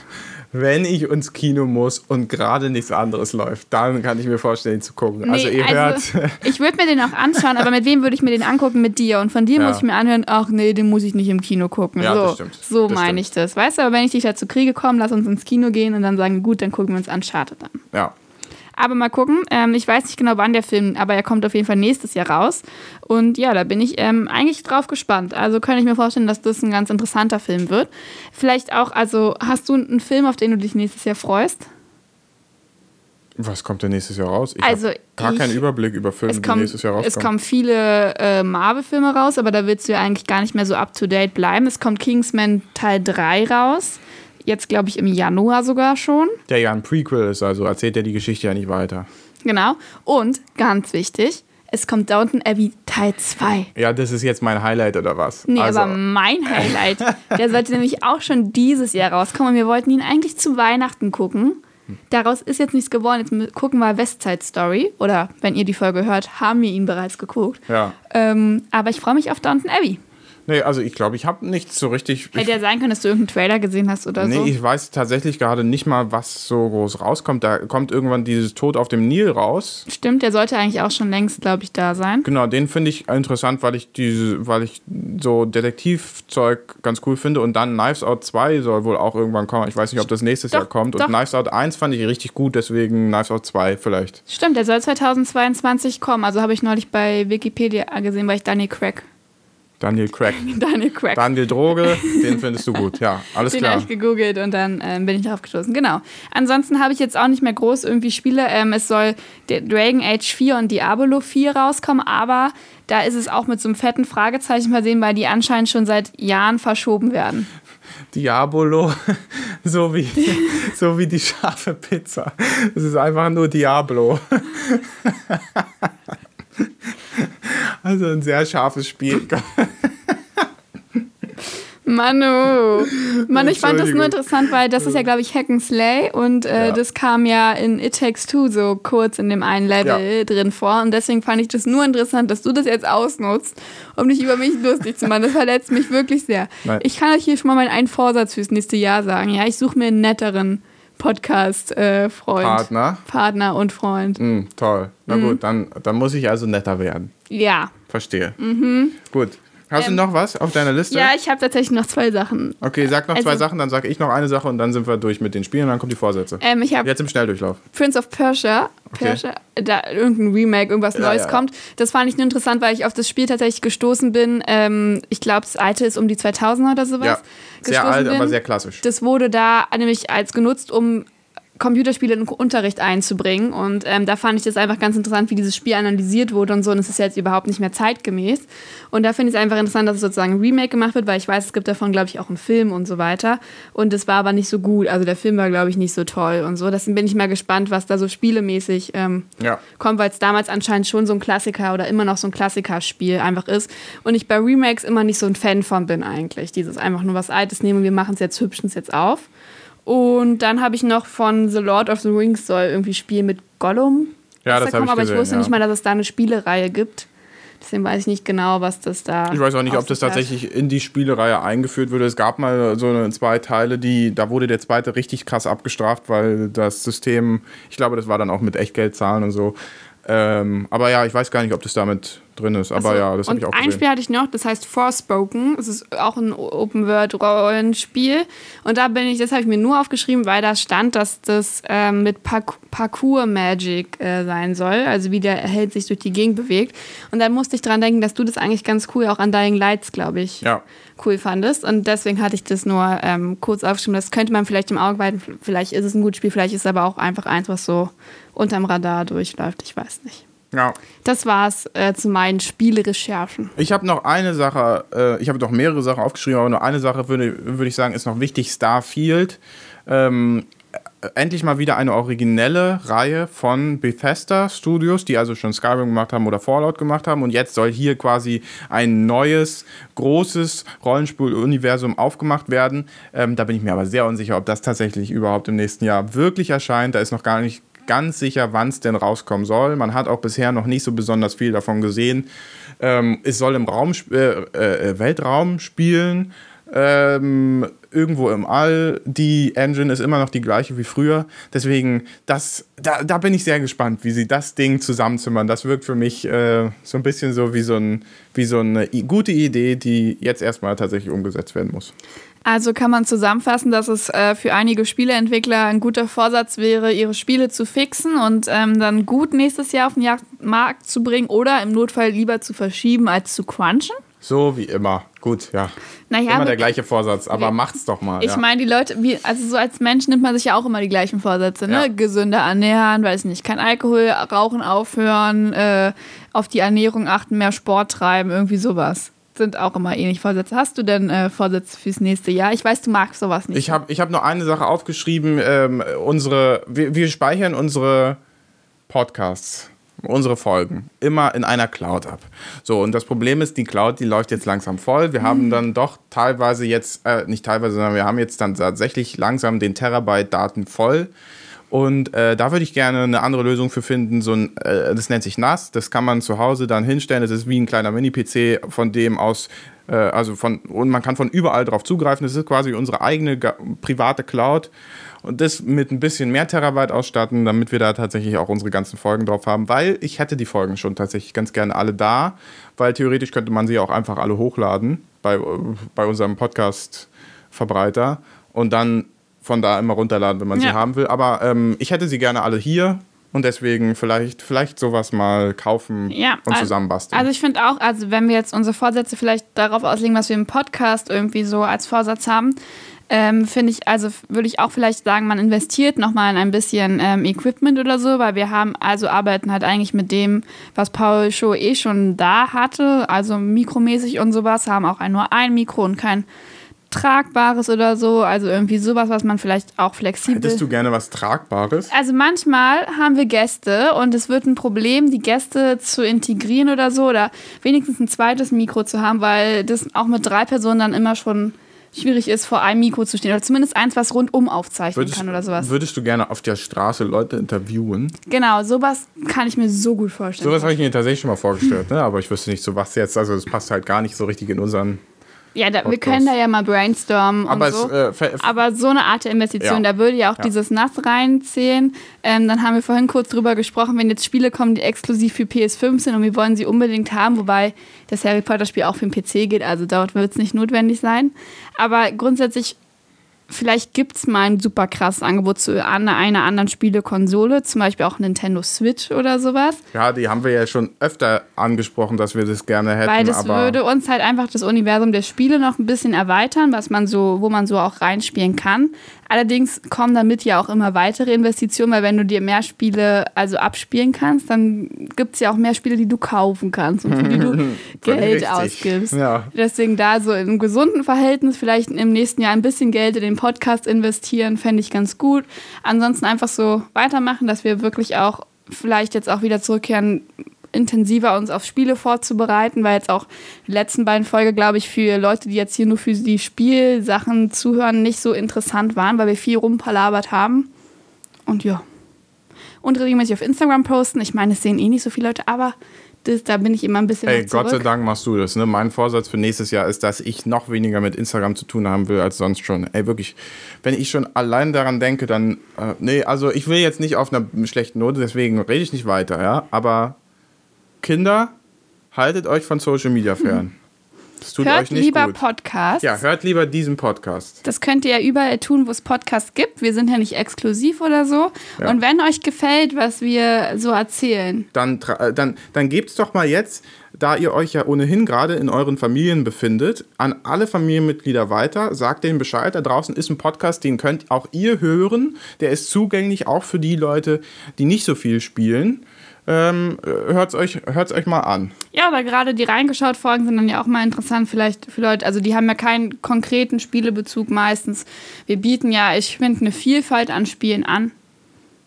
wenn ich ins Kino muss und gerade nichts anderes läuft, dann kann ich mir vorstellen, ihn zu gucken. also Nee, ihr hört, ich würde mir den auch anschauen, aber mit wem würde ich mir den angucken? Mit dir. Und von dir Ja. muss ich mir anhören, ach nee, den muss ich nicht im Kino gucken. Ja, so das stimmt. so meine ich das. Weißt du, aber wenn ich dich dazu kriege, komm, lass uns ins Kino gehen und dann sagen, gut, dann gucken wir uns Uncharted an. ja. Aber mal gucken. Ähm, ich weiß nicht genau, wann der Film, aber er kommt auf jeden Fall nächstes Jahr raus. Und ja, da bin ich ähm, eigentlich drauf gespannt. Also kann ich mir vorstellen, dass das ein ganz interessanter Film wird. Vielleicht auch, also hast du einen Film, auf den du dich nächstes Jahr freust? Was kommt denn nächstes Jahr raus? Ich Also, habe gar ich- keinen Überblick über Filme, Es, die kommt, nächstes Jahr rauskommen. es kommen viele äh, Marvel-Filme raus, aber da willst du ja eigentlich gar nicht mehr so up-to-date bleiben. Es kommt Kingsman Teil 3 raus. Jetzt, glaube ich, im Januar sogar schon. der ja ein Prequel ist, also erzählt er die Geschichte ja nicht weiter. Genau. Und, ganz wichtig, es kommt Downton Abbey Teil 2. Ja, das ist jetzt mein Highlight oder was? Nee, also, aber mein Highlight, der sollte nämlich auch schon dieses Jahr rauskommen. Und wir wollten ihn eigentlich zu Weihnachten gucken. Daraus ist jetzt nichts geworden. Jetzt gucken wir West Side Story. Oder wenn ihr die Folge hört, haben wir ihn bereits geguckt. ja. Ähm, aber ich freue mich auf Downton Abbey. Nee, also ich glaube, ich habe nichts so richtig. Hätte ja sein können, dass du irgendeinen Trailer gesehen hast oder Nee, so. ich weiß tatsächlich gerade nicht mal, was so groß rauskommt. Da kommt irgendwann dieses Tod auf dem Nil raus. Stimmt, der sollte eigentlich auch schon längst, glaube ich, da sein. Genau, den finde ich interessant, weil ich diese, weil ich so Detektivzeug ganz cool finde. Und dann Knives Out 2 soll wohl auch irgendwann kommen. Ich weiß nicht, ob das nächstes Doch, Jahr kommt. doch. Und Knives Out 1 fand ich richtig gut, deswegen Knives Out 2 vielleicht. Stimmt, der soll 2022 kommen. Also habe ich neulich bei Wikipedia gesehen, weil ich Daniel Craig. Daniel Craig. Daniel Craig. Daniel Droge, den findest du gut. Ja, alles Den klar. habe ich gegoogelt und dann ähm, bin ich darauf gestoßen. Genau. Ansonsten habe ich jetzt auch nicht mehr groß irgendwie Spiele. Ähm, es soll Dragon Age 4 und Diablo 4 rauskommen, aber da ist es auch mit so einem fetten Fragezeichen versehen, weil die anscheinend schon seit Jahren verschoben werden. Diabolo, so wie, so wie die scharfe Pizza. Es ist einfach nur Diablo. Also ein sehr scharfes Spiel. Manu. Mann, ich fand das nur interessant, weil das ist ja, glaube ich, Hack and Slay und äh, Ja. das kam ja in It Takes Two so kurz in dem einen Level Ja. drin vor und deswegen fand ich das nur interessant, dass du das jetzt ausnutzt, um dich über mich lustig zu machen. Das verletzt mich wirklich sehr. Nein. Ich kann euch hier schon mal meinen einen Vorsatz fürs nächste Jahr sagen. Ja, ich suche mir einen netteren Podcast-Freund. Partner. Partner und Freund. Hm, toll. Na gut, dann, dann muss ich also netter werden. Ja. Verstehe. Gut. Hast Ähm, du noch was auf deiner Liste? Ja, ich habe tatsächlich noch zwei Sachen. Okay, sag noch zwei Also- Sachen, dann sage ich noch eine Sache und dann sind wir durch mit den Spielen und dann kommen die Vorsätze. Ähm, ich Jetzt im Schnelldurchlauf. Prince of Persia, Okay. Persia da irgendein Remake, irgendwas Ja, Neues ja. kommt. Das fand ich nur interessant, weil ich auf das Spiel tatsächlich gestoßen bin. Ähm, ich glaube, das alte ist um die 2000er oder sowas. Ja, sehr alt, bin. aber sehr klassisch. Das wurde da nämlich als genutzt, um Computerspiele in den Unterricht einzubringen. Und ähm, da fand ich das einfach ganz interessant, wie dieses Spiel analysiert wurde und so. Und es ist jetzt überhaupt nicht mehr zeitgemäß. Und da finde ich es einfach interessant, dass es sozusagen ein Remake gemacht wird, weil ich weiß, es gibt davon, glaube ich, auch einen Film und so weiter. Und es war aber nicht so gut. Also der Film war, glaube ich, nicht so toll und so. Deswegen bin ich mal gespannt, was da so spielemäßig ähm, Ja. kommt, weil es damals anscheinend schon so ein Klassiker oder immer noch so ein Klassikerspiel einfach ist. Und ich bei Remakes immer nicht so ein Fan von bin eigentlich. Dieses einfach nur was Altes nehmen, wir machen es jetzt, hübschen es jetzt auf. Und dann habe ich noch von The Lord of the Rings soll irgendwie Spiel mit Gollum. Ja, das habe rauskommen, ich aber gesehen. ich wusste ja. nicht mal, dass es da eine Spielereihe gibt. Deswegen weiß ich nicht genau, was das da. Ich weiß auch nicht, ob das tatsächlich in die Spielereihe eingeführt wurde. Es gab mal so eine, zwei Teile, die, da wurde der zweite richtig krass abgestraft, weil das System, ich glaube, das war dann auch mit Echtgeldzahlen und so, Ähm, aber ja, ich weiß gar nicht, ob das damit drin ist. Aber Also, ja, das habe ich auch ein gesehen. Spiel hatte ich noch, das heißt Forspoken. Es ist auch ein Open-World-Rollenspiel. Und da bin ich, das habe ich mir nur aufgeschrieben, weil da stand, dass das ähm, mit Park Parkour-Magic äh, sein soll. Also wie der Held sich durch die Gegend bewegt. Und dann musste ich dran denken, dass du das eigentlich ganz cool auch an Dying Lights, glaube ich, Ja. cool fandest. Und deswegen hatte ich das nur ähm, kurz aufgeschrieben. Das könnte man vielleicht im Auge behalten. Vielleicht ist es ein gutes Spiel, vielleicht ist es aber auch einfach eins, was so unterm Radar durchläuft. Ich weiß nicht. Ja. Das war's äh, zu meinen Spielerecherchen. Ich habe noch eine Sache, äh, ich habe noch mehrere Sachen aufgeschrieben, aber nur eine Sache würde, würde ich sagen, ist noch wichtig: Starfield. Ähm, äh, endlich mal wieder eine originelle Reihe von Bethesda Studios, die also schon Skyrim gemacht haben oder Fallout gemacht haben. Und jetzt soll hier quasi ein neues, großes Rollenspiel-Universum aufgemacht werden. Ähm, da bin ich mir aber sehr unsicher, ob das tatsächlich überhaupt im nächsten Jahr wirklich erscheint. Da ist noch gar nicht ganz sicher, wann es denn rauskommen soll. Man hat auch bisher noch nicht so besonders viel davon gesehen. Ähm, es soll im Raum, sp- äh, äh, Weltraum spielen, ähm, irgendwo im All. Die Engine ist immer noch die gleiche wie früher. Deswegen, das, da, da bin ich sehr gespannt, wie sie das Ding zusammenzimmern. Das wirkt für mich äh, so ein bisschen so wie so, ein, wie so eine gute Idee, die jetzt erstmal tatsächlich umgesetzt werden muss. Also kann man zusammenfassen, dass es äh, für einige Spieleentwickler ein guter Vorsatz wäre, ihre Spiele zu fixen und ähm, dann gut nächstes Jahr auf den Markt zu bringen oder im Notfall lieber zu verschieben als zu crunchen. So wie immer. Gut, ja. Naja, immer der gleiche Vorsatz, aber macht's doch mal. Ich ja. meine, die Leute, wie, also so als Mensch nimmt man sich ja auch immer die gleichen Vorsätze, ne? Ja. Gesünder ernähren, weiß nicht, kein Alkohol, Rauchen aufhören, äh, auf die Ernährung achten, mehr Sport treiben, irgendwie sowas. Sind auch immer ähnlich Vorsätze. Hast du denn äh, Vorsätze fürs nächste Jahr? Ich weiß, du magst sowas nicht. Ich habe ich hab noch eine Sache aufgeschrieben. Ähm, unsere, wir, wir speichern unsere Podcasts, unsere Folgen immer in einer Cloud ab. So, und das Problem ist, die Cloud, die läuft jetzt langsam voll. Wir haben dann doch teilweise jetzt, äh, nicht teilweise, sondern wir haben jetzt dann tatsächlich langsam den Terabyte Daten voll. Und äh, da würde ich gerne eine andere Lösung für finden. So ein, äh, das nennt sich NAS. Das kann man zu Hause dann hinstellen. Das ist wie ein kleiner Mini-PC, von dem aus, äh, also von, und man kann von überall drauf zugreifen. Das ist quasi unsere eigene private Cloud. Und das mit ein bisschen mehr Terabyte ausstatten, damit wir da tatsächlich auch unsere ganzen Folgen drauf haben. Weil ich hätte die Folgen schon tatsächlich ganz gerne alle da. Weil theoretisch könnte man sie auch einfach alle hochladen bei, bei unserem Podcast-Verbreiter. Und dann von da immer runterladen, wenn man sie Ja. haben will. Aber ähm, ich hätte sie gerne alle hier und deswegen vielleicht, vielleicht sowas mal kaufen Ja, und zusammenbasteln. Also ich finde auch, also wenn wir jetzt unsere Vorsätze vielleicht darauf auslegen, was wir im Podcast irgendwie so als Vorsatz haben, ähm, finde ich, also würde ich auch vielleicht sagen, man investiert nochmal in ein bisschen ähm, Equipment oder so, weil wir haben, also arbeiten halt eigentlich mit dem, was Paul Show eh schon da hatte, also mikromäßig und sowas, haben auch ein, nur ein Mikro und kein tragbares oder so, also irgendwie sowas, was man vielleicht auch flexibel Hättest du gerne was Tragbares? also manchmal haben wir Gäste und es wird ein Problem, die Gäste zu integrieren oder so oder wenigstens ein zweites Mikro zu haben, weil das auch mit drei Personen dann immer schon schwierig ist, vor einem Mikro zu stehen oder zumindest eins, was rundum aufzeichnen Würdest, kann oder sowas. würdest du gerne auf der Straße Leute interviewen? Genau, sowas kann ich mir so gut vorstellen. Sowas habe ich mir tatsächlich schon mal vorgestellt, ne? aber ich wüsste nicht so was jetzt. Also das passt halt gar nicht so richtig in unseren. Ja, da, wir können da ja mal brainstormen Aber und so. es, äh, Aber so eine Art der Investition, Ja. da würde ja auch Ja. dieses Nass reinzählen. Ähm, dann haben wir vorhin kurz drüber gesprochen, wenn jetzt Spiele kommen, die exklusiv für PS5 sind und wir wollen sie unbedingt haben, wobei das Harry Potter Spiel auch für den PC geht, also dort wird es nicht notwendig sein. Aber grundsätzlich, vielleicht gibt es mal ein super krasses Angebot zu einer, einer anderen Spielekonsole, zum Beispiel auch Nintendo Switch oder sowas. ja, die haben wir ja schon öfter angesprochen, dass wir das gerne hätten. Weil das würde uns halt einfach das Universum der Spiele noch ein bisschen erweitern, was man so, wo man so auch reinspielen kann. Allerdings kommen damit ja auch immer weitere Investitionen, weil wenn du dir mehr Spiele also abspielen kannst, dann gibt es ja auch mehr Spiele, die du kaufen kannst und für die du Geld richtig. ausgibst. Ja. Deswegen da so einem gesunden Verhältnis vielleicht im nächsten Jahr ein bisschen Geld in den Podcast investieren, fände ich ganz gut. Ansonsten einfach so weitermachen, dass wir wirklich auch vielleicht jetzt auch wieder zurückkehren, intensiver uns auf Spiele vorzubereiten, weil jetzt auch die letzten beiden Folgen, glaube ich, für Leute, die jetzt hier nur für die Spielsachen zuhören, nicht so interessant waren, weil wir viel rumpalabert haben. Und ja. Und regelmäßig auf Instagram posten. Ich meine, es sehen eh nicht so viele Leute, aber das, da bin ich immer ein bisschen Ey, noch Gott sei. Dank machst du das. Ne? Mein Vorsatz für nächstes Jahr ist, dass ich noch weniger mit Instagram zu tun haben will als sonst schon. Ey, wirklich. Wenn ich schon allein daran denke, dann. Äh, nee, also ich will jetzt nicht auf einer schlechten Note, deswegen rede ich nicht weiter, ja. Aber Kinder, haltet euch von Social Media fern. Das tut Hört euch nicht lieber gut. Podcasts. Ja, hört lieber diesen Podcast. Das könnt ihr ja überall tun, wo es Podcasts gibt. Wir sind ja nicht exklusiv oder so. Ja. Und wenn euch gefällt, was wir so erzählen, Dann, äh, dann, dann gebt's doch mal jetzt, da ihr euch ja ohnehin gerade in euren Familien befindet, an alle Familienmitglieder weiter. Sagt denen Bescheid. Da draußen ist ein Podcast, den könnt auch ihr hören. Der ist zugänglich auch für die Leute, die nicht so viel spielen. Ähm, hört's euch, hört's euch mal an. ja, oder gerade die reingeschaut Folgen sind dann ja auch mal interessant, vielleicht für Leute, also die haben ja keinen konkreten Spielebezug meistens. Wir bieten ja, ich finde, eine Vielfalt an Spielen an.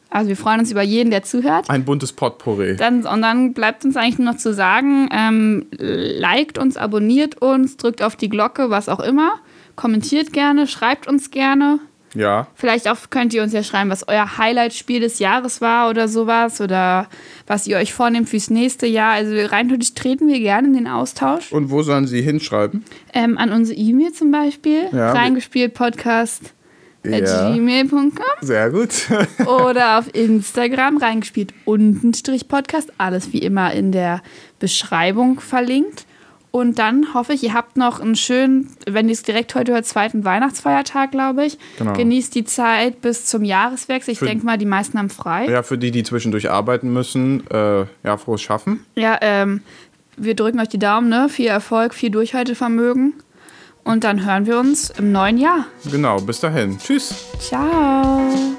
Also wir freuen uns über jeden, der zuhört. Ein buntes Potpourri. Dann, und dann bleibt uns eigentlich nur noch zu sagen, ähm, liked uns, abonniert uns, drückt auf die Glocke, was auch immer. Kommentiert gerne, schreibt uns gerne. Ja. Vielleicht auch könnt ihr uns ja schreiben, was euer Highlight-Spiel des Jahres war oder sowas. Oder was ihr euch vornehmt fürs nächste Jahr. Also rein theoretisch treten wir gerne in den Austausch. Und wo sollen sie hinschreiben? Ähm, an unsere E-Mail zum Beispiel. Ja, reingespielt podcast Ja. gmail.com Sehr gut. oder auf Instagram reingespielt untenstrich Podcast. Alles wie immer in der Beschreibung verlinkt. Und dann hoffe ich, ihr habt noch einen schönen, wenn ihr es direkt heute hört, zweiten Weihnachtsfeiertag, glaube ich. Genau. Genießt die Zeit bis zum Jahreswechsel. Ich denke mal, die meisten haben frei. Ja, ja, für die, die zwischendurch arbeiten müssen, äh, ja, frohes Schaffen. ähm, wir drücken euch die Daumen, ne? Viel Erfolg, viel Durchhaltevermögen. Und dann hören wir uns im neuen Jahr. Genau, bis dahin. Tschüss. Ciao.